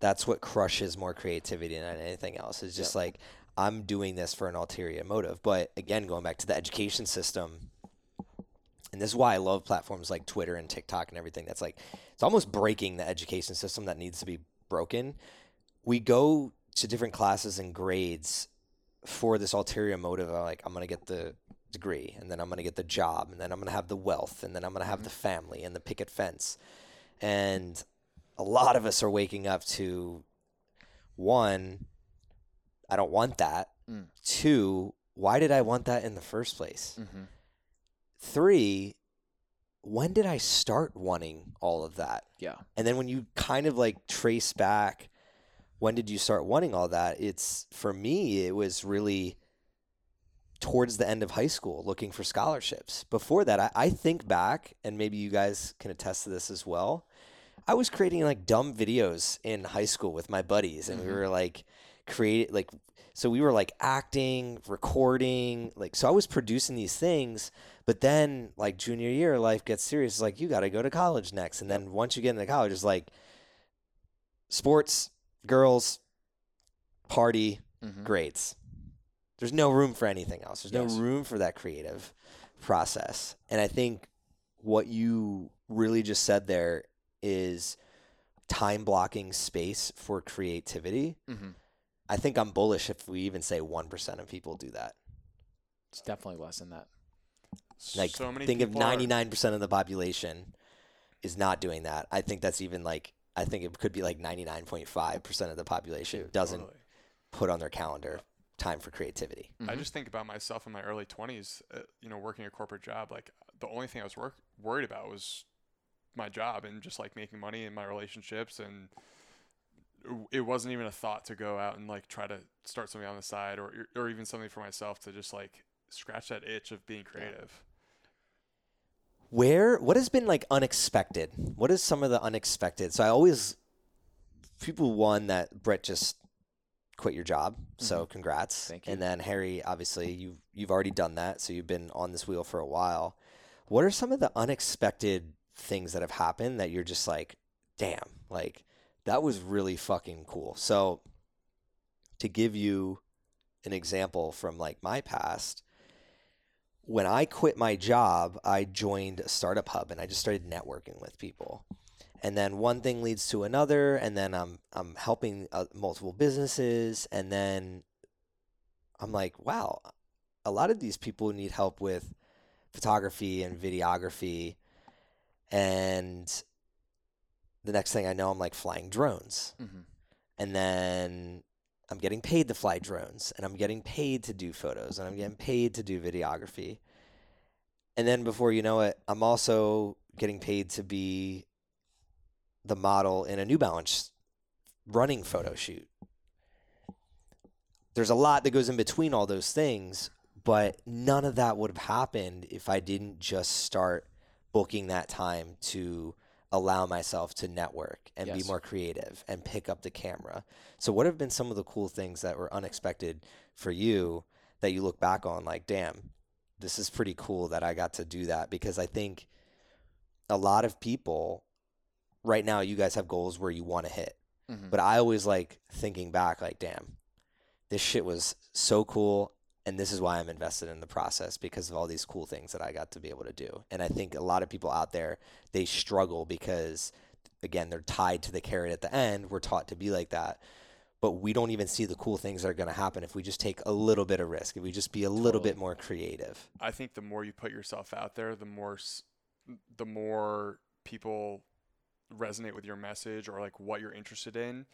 That's what crushes more creativity than anything else. It's just like I'm doing this for an ulterior motive. But again, going back to the education system, and this is why I love platforms like Twitter and TikTok and everything. That's like it's almost breaking the education system that needs to be broken. We go to different classes and grades for this ulterior motive of like I'm gonna get the degree and then I'm gonna get the job and then I'm gonna have the wealth and then I'm gonna have the family and the picket fence. And a lot of us are waking up to one, I don't want that. Mm. Two, why did I want that in the first place? Mm-hmm. Three, when did I start wanting all of that? Yeah. And then when you kind of like trace back, when did you start wanting all that? It's for me, it was really towards the end of high school looking for scholarships. Before that, I, I think back, and maybe you guys can attest to this as well. I was creating like dumb videos in high school with my buddies, and we Mhm. were like create like so we were like acting, recording, like so I was producing these things, but then like junior year life gets serious. It's like you got to go to college next, and then once you get into college, it's like sports, girls, party, Mm-hmm. grades. There's no room for anything else. There's Yes. no room for that creative process. And I think what you really just said there is time blocking space for creativity. Mm-hmm. I think I'm bullish if we even say 1% of people do that. It's definitely less than that. Like, so many think of 99% of the population is not doing that. I think that's even like, I think it could be like 99.5% of the population Dude, doesn't totally. put on their calendar time for creativity. I Mhm. just think about myself in my early 20s, uh, you know, working a corporate job. Like the only thing I was work- worried about was my job and just like making money and my relationships. And it- it wasn't even a thought to go out and like try to start something on the side or, or even something for myself to just like scratch that itch of being creative. Where what has been like unexpected? What is some of the unexpected? So I always people won that Brett just quit your job. So congrats. Mm-hmm. Thank you. And then Harry, obviously you've you've already done that, so you've been on this wheel for a while. What are some of the unexpected things that have happened that you're just like, damn, like that was really fucking cool. So to give you an example from like my past, when I quit my job, I joined a startup hub and I just started networking with people. And then one thing leads to another, and then I'm I'm helping uh, multiple businesses, and then I'm like, wow, a lot of these people need help with photography and videography, and the next thing I know, I'm like flying drones Mm-hmm. and then I'm getting paid to fly drones and I'm getting paid to do photos and I'm getting paid to do videography. And then before you know it, I'm also getting paid to be the model in a New Balance running photo shoot. There's a lot that goes in between all those things, but none of that would have happened if I didn't just start booking that time to allow myself to network and be more creative and pick up the camera. So, what have been some of the cool things that were unexpected for you that you look back on like, damn, this is pretty cool that I got to do that? Because I think a lot of people right now, you guys have goals where you want to hit. Mm-hmm. But I always like thinking back, like, damn, this shit was so cool. And this is why I'm invested in the process because of all these cool things that I got to be able to do. And I think a lot of people out there, they struggle because, again, they're tied to the carrot at the end. We're taught to be like that. but we don't even see the cool things that are going to happen if we just take a little bit of risk, if we just be a little Totally. bit more creative. I think the more you put yourself out there, the more the more people resonate with your message or like what you're interested in,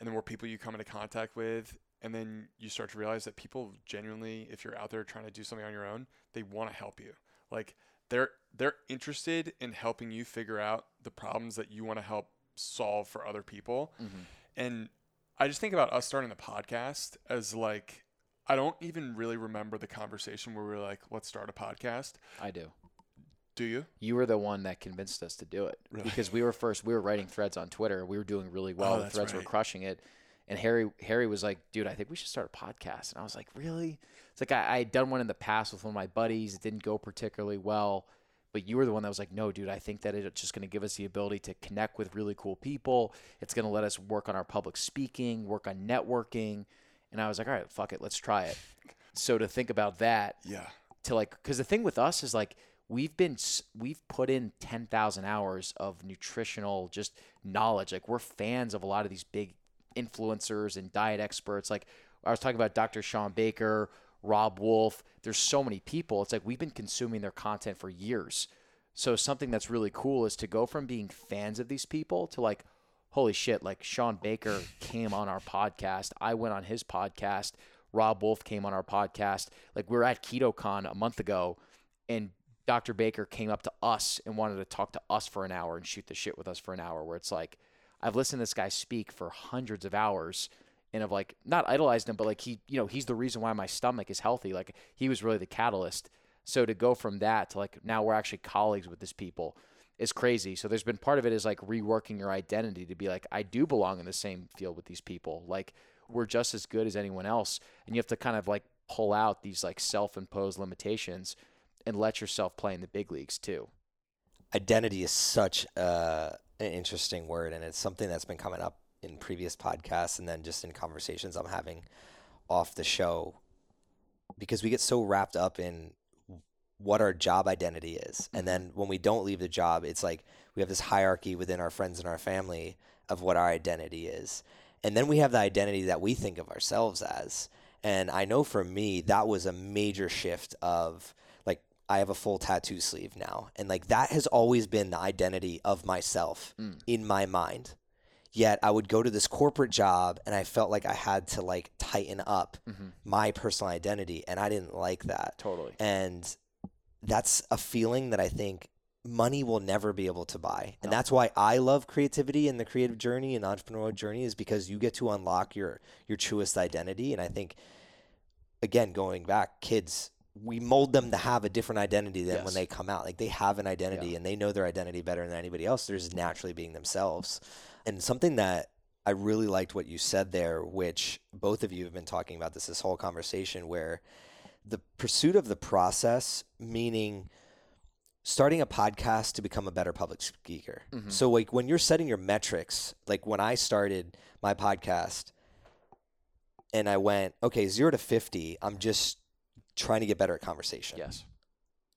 and the more people you come into contact with, and then you start to realize that people genuinely, if you're out there trying to do something on your own, they want to help you. Like they're they're interested in helping you figure out the problems that you want to help solve for other people. Mhm. And I just think about us starting the podcast as like I don't even really remember the conversation where we were like, let's start a podcast. I do. Do you? You were the one that convinced us to do it Really? because we were first. We were writing threads on Twitter. We were doing really well. Oh, the threads were crushing it. And Harry, Harry was like, "Dude, I think we should start a podcast." And I was like, "Really?" It's like I, I had done one in the past with one of my buddies. It didn't go particularly well, but you were the one that was like, "No, dude, I think that it's just going to give us the ability to connect with really cool people. It's going to let us work on our public speaking, work on networking." And I was like, "All right, fuck it, let's try it." So to think about that, Yeah. to like because the thing with us is like we've been we've put in 10,000 hours of nutritional just knowledge like we're fans of a lot of these big influencers and diet experts like I was talking about Dr. Shawn Baker, Robb Wolf, there's so many people it's like we've been consuming their content for years so something that's really cool is to go from being fans of these people to like holy shit like Shawn Baker came on our podcast I went on his podcast Robb Wolf came on our podcast. Like we were at KetoCon a month ago, and Dr. Baker came up to us and wanted to talk to us for an hour and shoot the shit with us for an hour. Where it's like, I've listened to this guy speak for hundreds of hours, and have like not idolized him, but like he, you know, he's the reason why my stomach is healthy. Like he was really the catalyst. So to go from that to like now we're actually colleagues with this people is crazy. So there's been part of it is like reworking your identity to be like I do belong in the same field with these people. Like we're just as good as anyone else and you have to kind of like pull out these like self-imposed limitations and let yourself play in the big leagues too. identity is such uh, an interesting word, and it's something that's been coming up in previous podcasts and then just in conversations I'm having off the show because we get so wrapped up in what our job identity is. And then when we don't leave the job, it's like we have this hierarchy within our friends and our family of what our identity is. And then we have the identity that we think of ourselves as. And I know for me, that was a major shift of I have a full tattoo sleeve now. And like, that has always been the identity of myself Mm. in my mind. Yet I would go to this corporate job and I felt like I had to like tighten up Mhm. my personal identity. And I didn't like that. Totally. And that's a feeling that I think money will never be able to buy. And No. that's why I love creativity and the creative journey and entrepreneurial journey is because you get to unlock your your truest identity. And I think again, going back, kids we mold them to have a different identity than when they come out. Like they have an identity Yeah. and they know their identity better than anybody else. They're just naturally being themselves. And something that I really liked what you said there, which both of you have been talking about this this whole conversation, where the pursuit of the process, meaning starting a podcast to become a better public speaker. Mhm. So like when you're setting your metrics, like when I started my podcast and I went, okay, 0 to 50, I'm just trying to get better at conversation. Yes.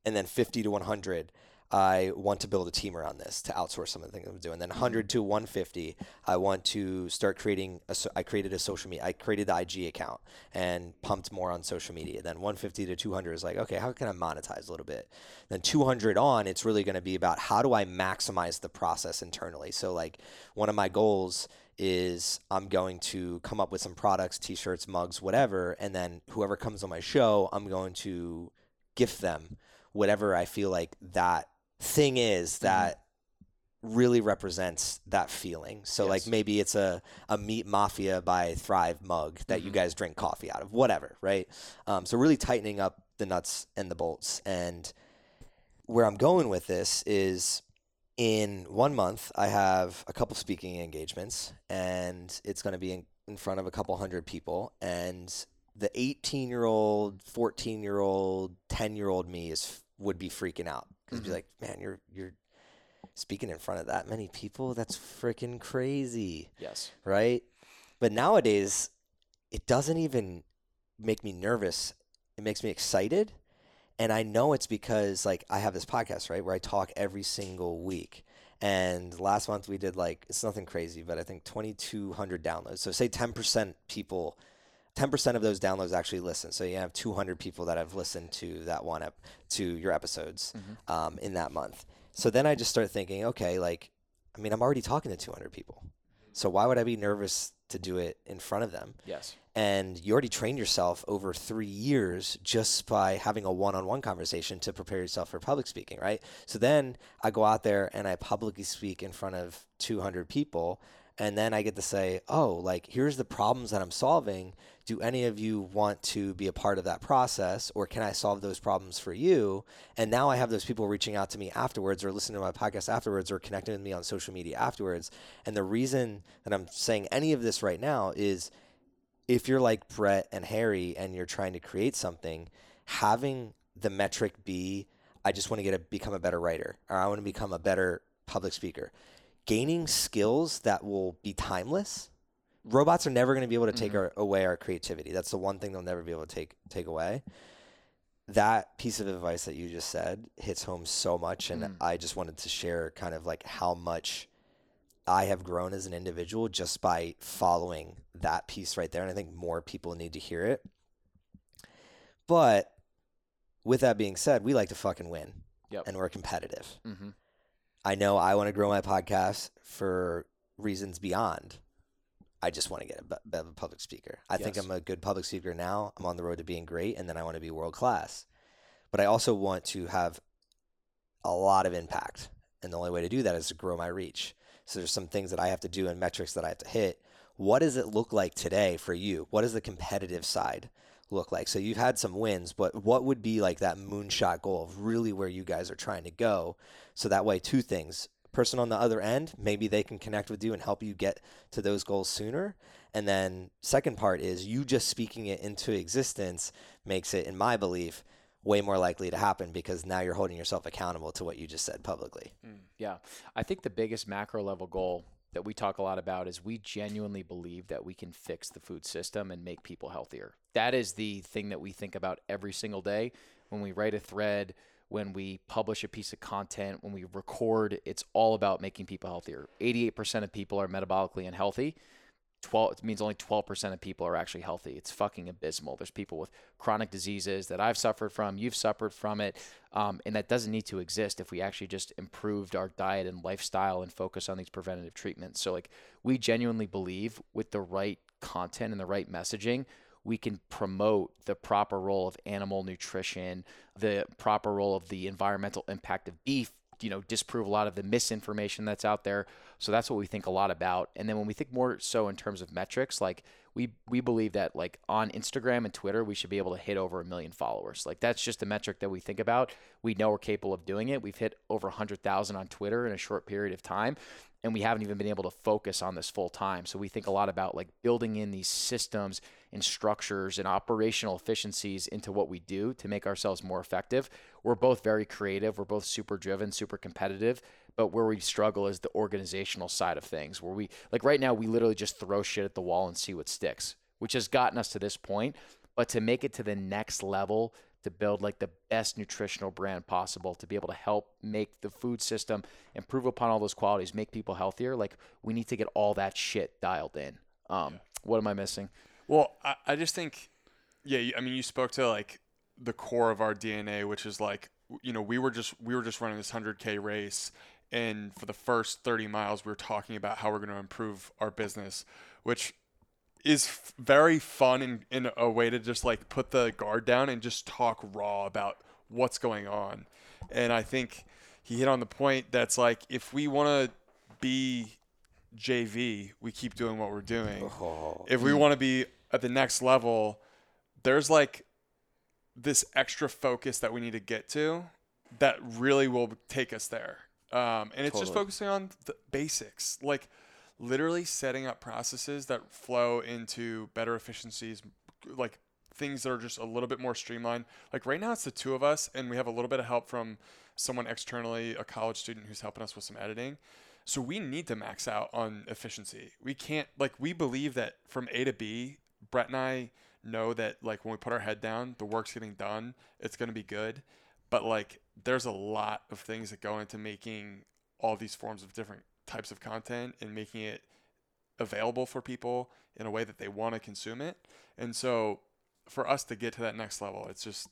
And then 50 to 100, I want to build a team around this to outsource some of the things I'm doing. Then mm-hmm. 100 to 150, I want to start creating. A, I created a social media. I created the IG account and pumped more on social media. Then 150 to 200 is like, okay, how can I monetize a little bit? Then 200 on, it's really going to be about how do I maximize the process internally. So like one of my goals is I'm going to come up with some products, t-shirts, mugs, whatever, and then whoever comes on my show, I'm going to gift them whatever I feel like that thing is that really represents that feeling. So like maybe it's a, a meat mafia by Thrive mug that you guys drink coffee out of, whatever, right? Um, so really tightening up the nuts and the bolts. And where I'm going with this is in one month, I have a couple speaking engagements and it's going to be in, in front of a couple hundred people. And the 18 year old, 14 year old, 10 year old me is would be freaking out because Mhm. be like, man, you're you're speaking in front of that many people. That's freaking crazy, Yes. right? But nowadays, it doesn't even make me nervous. It makes me excited, and I know it's because like I have this podcast right where I talk every single week, And last month we did like it's nothing crazy, but I think 2,200 downloads. So say 10% people, 10% of those downloads actually listen. So you have 200 people that have listened to that one ep- to your episodes um, in that month. So then I just start thinking, okay, like, I mean, I'm already talking to 200 people. So why would I be nervous to do it in front of them? Yes. and you already trained yourself over three years just by having a one-on-one conversation to prepare yourself for public speaking right? So then i go out there and i publicly speak in front of 200 people. And then i get to say oh like here's the problems that i'm solving. Do any of you want to be a part of that process? Or can i solve those problems for you? And now i have those people reaching out to me afterwards or listening to my podcast afterwards or connecting with me on social media afterwards. And the reason that i'm saying any of this right now is if you're like Brett and Harry and you're trying to create something, having the metric be, I just want to get a become a better writer or I want to become a better public speaker. Gaining skills that will be timeless. Robots are never going to be able to take mm-hmm. our, away our creativity. That's the one thing they'll never be able to take take away. That piece of advice that you just said hits home so much, and mm. I just wanted to share kind of like how much I have grown as an individual just by following that piece right there. And I think more people need to hear it. But with that being said, we like to fucking win Yep. and we're competitive. Mm-hmm. I know I want to grow my podcast for reasons beyond. I just want to get a better public speaker. I think I'm a good public speaker now. I'm on the road to being great, and then I want to be world class. But I also want to have a lot of impact, and the only way to do that is to grow my reach. So there's some things that I have to do and metrics that I have to hit. What does it look like today for you? What does the competitive side look like? So you've had some wins, but what would be like that moonshot goal of really where you guys are trying to go? So that way, two things. Person on the other end, maybe they can connect with you and help you get to those goals sooner. And then second part is you just speaking it into existence makes it, in my belief, way more likely to happen because now you're holding yourself accountable to what you just said publicly. Mm, yeah. I think the biggest macro level goal that we talk a lot about is we genuinely believe that we can fix the food system and make people healthier. That is the thing that we think about every single day when we write a thread, when we publish a piece of content, when we record, it's all about making people healthier. 88% of people are metabolically unhealthy. 12 it means only 12% of people are actually healthy. It's fucking abysmal. There's people with chronic diseases that I've suffered from, you've suffered from it, um, and that doesn't need to exist if we actually just improved our diet and lifestyle and focus on these preventative treatments. So like we genuinely believe with the right content and the right messaging, we can promote the proper role of animal nutrition, the proper role of the environmental impact of beef, you know, disprove a lot of the misinformation that's out there. So that's what we think a lot about. And then when we think more so in terms of metrics, like we we believe that like on Instagram and Twitter, we should be able to hit over a million followers. Like that's just a metric that we think about. We know we're capable of doing it. We've hit over 100,000 on Twitter in a short period of time and we haven't even been able to focus on this full time. So we think a lot about like building in these systems and structures and operational efficiencies into what we do to make ourselves more effective. We're both very creative, we're both super driven, super competitive, but where we struggle is the organizational side of things where we like right now we literally just throw shit at the wall and see what sticks, which has gotten us to this point, but to make it to the next level to build like the best nutritional brand possible to be able to help make the food system improve upon all those qualities make people healthier like we need to get all that shit dialed in um what am i missing Well, I, I just think, yeah. I mean, you spoke to like the core of our DNA, which is like, you know, we were just we were just running this hundred k race, and for the first thirty miles, we were talking about how we're going to improve our business, which is f- very fun in, in a way to just like put the guard down and just talk raw about what's going on. And I think he hit on the point that's like if we want to be JV, we keep doing what we're doing. If we want to be at the next level, there's like this extra focus that we need to get to that really will take us there. Um, and it's just focusing on the basics, like literally setting up processes that flow into better efficiencies, like things that are just a little bit more streamlined. Like right now, it's the two of us, and we have a little bit of help from someone externally, a college student who's helping us with some editing. So we need to max out on efficiency. We can't like we believe that from A to B, Brett and I know that like when we put our head down, the work's getting done. It's gonna be good. But like there's a lot of things that go into making all these forms of different types of content and making it available for people in a way that they want to consume it. And so for us to get to that next level, it's just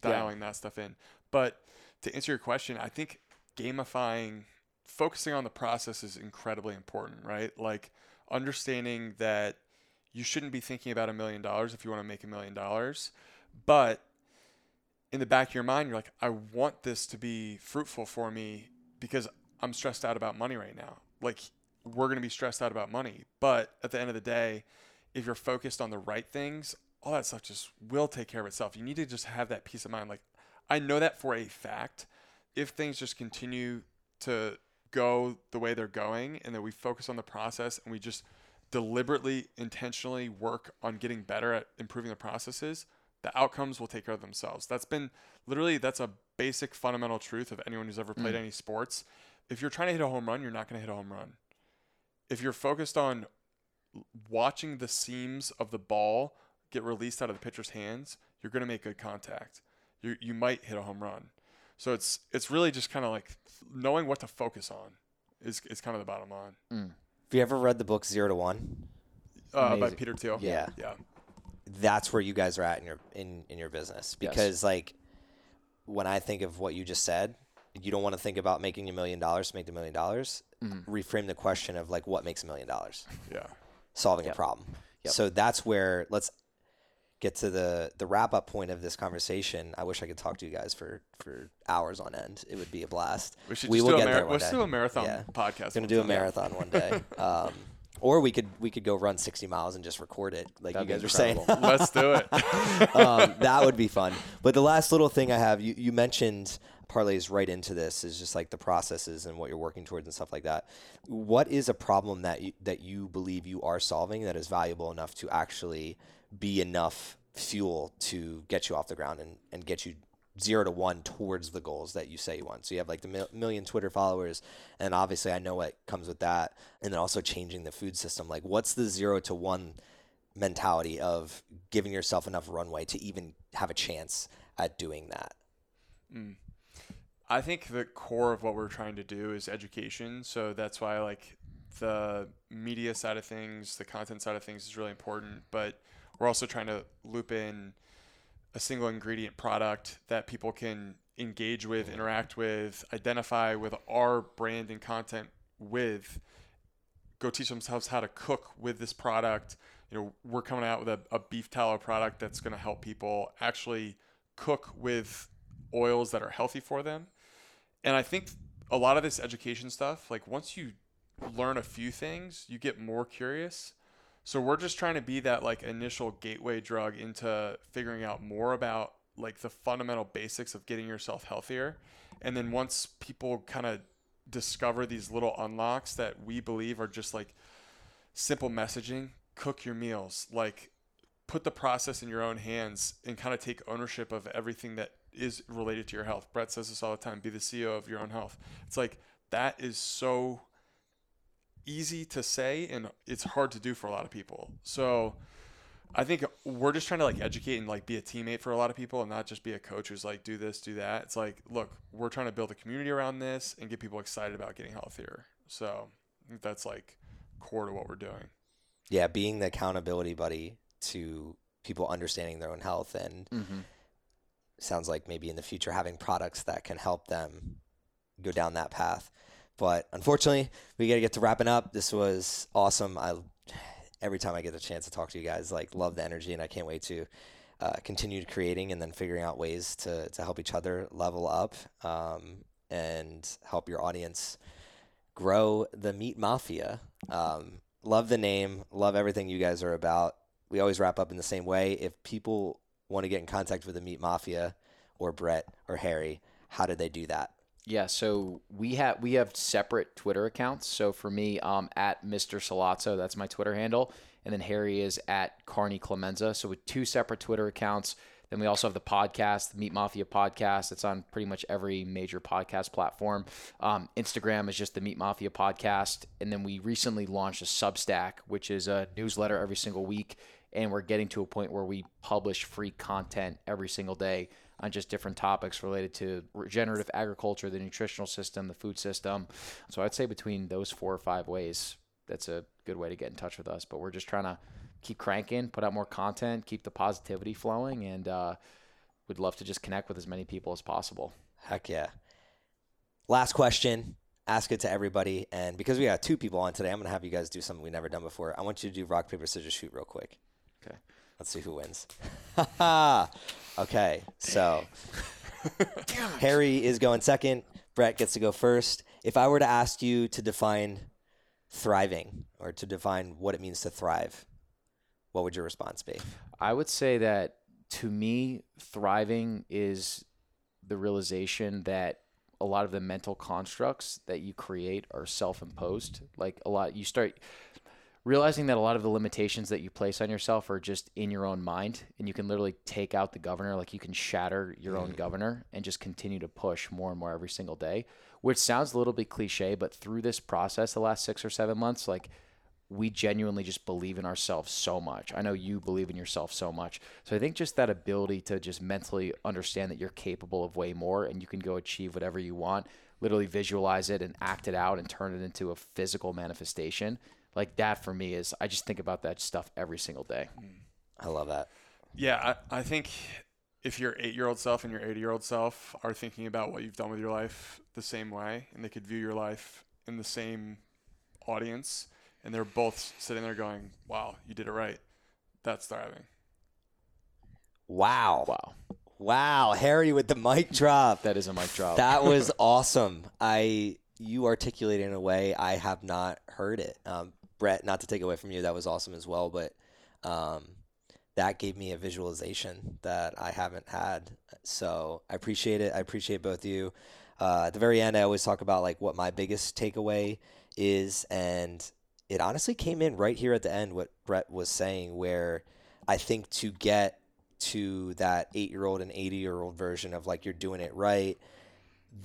dialing yeah. that stuff in. But to answer your question, I think gamifying, focusing on the process is incredibly important, right? Like understanding that you shouldn't be thinking about a million dollars if you want to make a million dollars, but in the back of your mind, you're like, I want this to be fruitful for me because I'm stressed out about money right now. Like, we're going to be stressed out about money. But at the end of the day, if you're focused on the right things, all that stuff just will take care of itself. You need to just have that peace of mind. Like, I know that for a fact. If things just continue to go the way they're going and that we focus on the process and we just deliberately, intentionally work on getting better at improving the processes, the outcomes will take care of themselves. That's been literally that's a basic fundamental truth of anyone who's ever played mm. any sports. If you're trying to hit a home run, you're not going to hit a home run. If you're focused on watching the seams of the ball get released out of the pitcher's hands, you're going to make good contact. You you might hit a home run. So it's it's really just kind of like knowing what to focus on is is kind of the bottom line. Mm. Have you ever read the book Zero to One? Uh, by Peter Thiel. Yeah. Yeah that's where you guys are at in your in in your business because yes. like when I think of what you just said, you don't want to think about making a million dollars to make the million dollars. Mm-hmm. Reframe the question of like what makes a million dollars. Yeah. Solving yep. a problem. Yep. So that's where let's get to the the wrap up point of this conversation. I wish I could talk to you guys for for hours on end. It would be a blast. We should we will get mar- there one Let's day. do a marathon podcast. yeah. podcast. Going to do a marathon one day. Um, or we could we could go run 60 miles and just record it, like That'd you guys were saying. Let's do it. um, that would be fun. But the last little thing I have, you, you mentioned parlays right into this is just like the processes and what you're working towards and stuff like that. What is a problem that you, that you believe you are solving that is valuable enough to actually be enough fuel to get you off the ground and, and get you zero to one towards the goals that you say you want. So you have like the million Twitter followers, and obviously I know what comes with that, and then also changing the food system. Like, what's the zero to one mentality of giving yourself enough runway to even have a chance at doing that? Mm. I think the core of what we're trying to do is education. So that's why like the media side of things, the content side of things is really important, but we're also trying to loop in a single ingredient product that people can engage with, interact with, identify with our brand and content with, go teach themselves how to cook with this product. You know, we're coming out with a, a beef tallow product that's going to help people actually cook with oils that are healthy for them. And I think a lot of this education stuff, like once you learn a few things, you get more curious so we're just trying to be that like initial gateway drug into figuring out more about like the fundamental basics of getting yourself healthier. And then once people kind of discover these little unlocks that we believe are just like simple messaging, cook your meals, like put the process in your own hands and kind of take ownership of everything that is related to your health. Brett says this all the time, be the CEO of your own health. It's like that is so easy to say and it's hard to do for a lot of people. So I think we're just trying to like educate and like be a teammate for a lot of people and not just be a coach who's like do this, do that. It's like, look, we're trying to build a community around this and get people excited about getting healthier. So that's like core to what we're doing. Yeah, being the accountability buddy to people understanding their own health and mm-hmm. Sounds like maybe in the future having products that can help them go down that path. But unfortunately, we got to get to wrapping up. This was awesome. I every time I get the chance to talk to you guys, like love the energy, and I can't wait to uh, continue creating and then figuring out ways to to help each other level up um, and help your audience grow the meat mafia. Um, love the name. Love everything you guys are about. We always wrap up in the same way. If people want to get in contact with the meat mafia or Brett or Harry, how do they do that? Yeah, so we have we have separate Twitter accounts. So for me, um, at Mr. Sollozzo, that's my Twitter handle, and then Harry is at Carney Clemenza. So with two separate Twitter accounts. Then we also have the podcast, the Meat Mafia podcast. It's on pretty much every major podcast platform. Um, Instagram is just the Meat Mafia podcast, and then we recently launched a Substack, which is a newsletter every single week and we're getting to a point where we publish free content every single day on just different topics related to regenerative agriculture, the nutritional system, the food system. So I'd say between those four or five ways, that's a good way to get in touch with us. But we're just trying to keep cranking, put out more content, keep the positivity flowing, and uh, we'd love to just connect with as many people as possible. Heck yeah. Last question. Ask it to everybody. And because we got two people on today, I'm going to have you guys do something we've never done before. I want you to do rock, paper, scissors, shoot real quick. Okay. Let's see who wins. okay. So Harry is going second. Brett gets to go first. If I were to ask you to define thriving or to define what it means to thrive, what would your response be? I would say that to me, thriving is the realization that a lot of the mental constructs that you create are self-imposed. Like a lot, you start realizing that a lot of the limitations that you place on yourself are just in your own mind, and you can literally take out the governor. Like you can shatter your own mm. governor and just continue to push more and more every single day. Which sounds a little bit cliche, but through this process, the last six or seven months, like we genuinely just believe in ourselves so much. I know you believe in yourself so much. So I think just that ability to just mentally understand that you're capable of way more and you can go achieve whatever you want, literally visualize it and act it out and turn it into a physical manifestation. Like that for me is I just think about that stuff every single day. I love that. Yeah, I, I think if your eight year old self and your 80 year old self are thinking about what you've done with your life the same way and they could view your life in the same audience and they're both sitting there going, wow, you did it right. That's thriving. Wow. Wow. Wow. Harry with the mic drop. That is a mic drop. That was awesome. I you articulated in a way I have not heard it. Um, Brett, not to take away from you, that was awesome as well. But um, that gave me a visualization that I haven't had. So I appreciate it. I appreciate both of you. Uh, at the very end, I always talk about like what my biggest takeaway is, and it honestly came in right here at the end. What Brett was saying, where I think to get to that eight-year-old and eighty-year-old version of like you're doing it right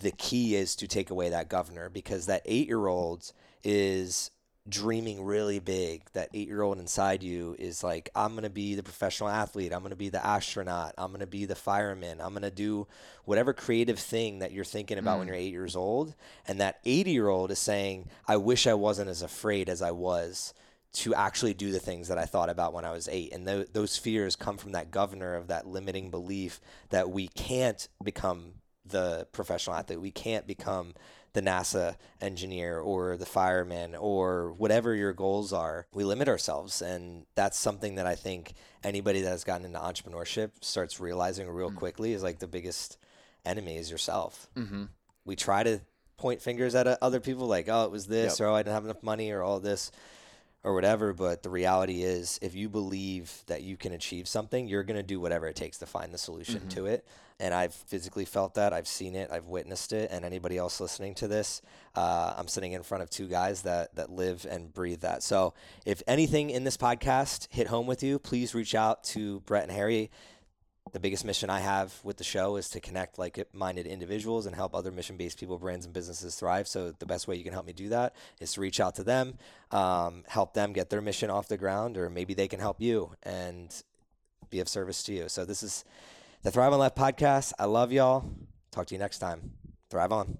the key is to take away that governor because that eight year old is dreaming really big. That eight year old inside you is like, I'm going to be the professional athlete. I'm going to be the astronaut. I'm going to be the fireman. I'm going to do whatever creative thing that you're thinking about mm. when you're eight years old. And that 80 year old is saying, I wish I wasn't as afraid as I was to actually do the things that I thought about when I was eight. And th- those fears come from that governor of that limiting belief that we can't become the professional athlete. We can't become the NASA engineer or the fireman or whatever your goals are. We limit ourselves. And that's something that I think anybody that has gotten into entrepreneurship starts realizing real mm-hmm. quickly is like the biggest enemy is yourself. Mm-hmm. We try to point fingers at uh, other people like, oh, it was this, yep. or oh, I didn't have enough money, or all this or whatever. But the reality is, if you believe that you can achieve something, you're going to do whatever it takes to find the solution mm-hmm. to it. And I've physically felt that. I've seen it. I've witnessed it. And anybody else listening to this, uh, I'm sitting in front of two guys that that live and breathe that. So if anything in this podcast hit home with you, please reach out to Brett and Harry the biggest mission I have with the show is to connect like-minded individuals and help other mission-based people, brands, and businesses thrive. So the best way you can help me do that is to reach out to them, um, help them get their mission off the ground, or maybe they can help you and be of service to you. So this is the Thrive on Life podcast. I love y'all. Talk to you next time. Thrive on.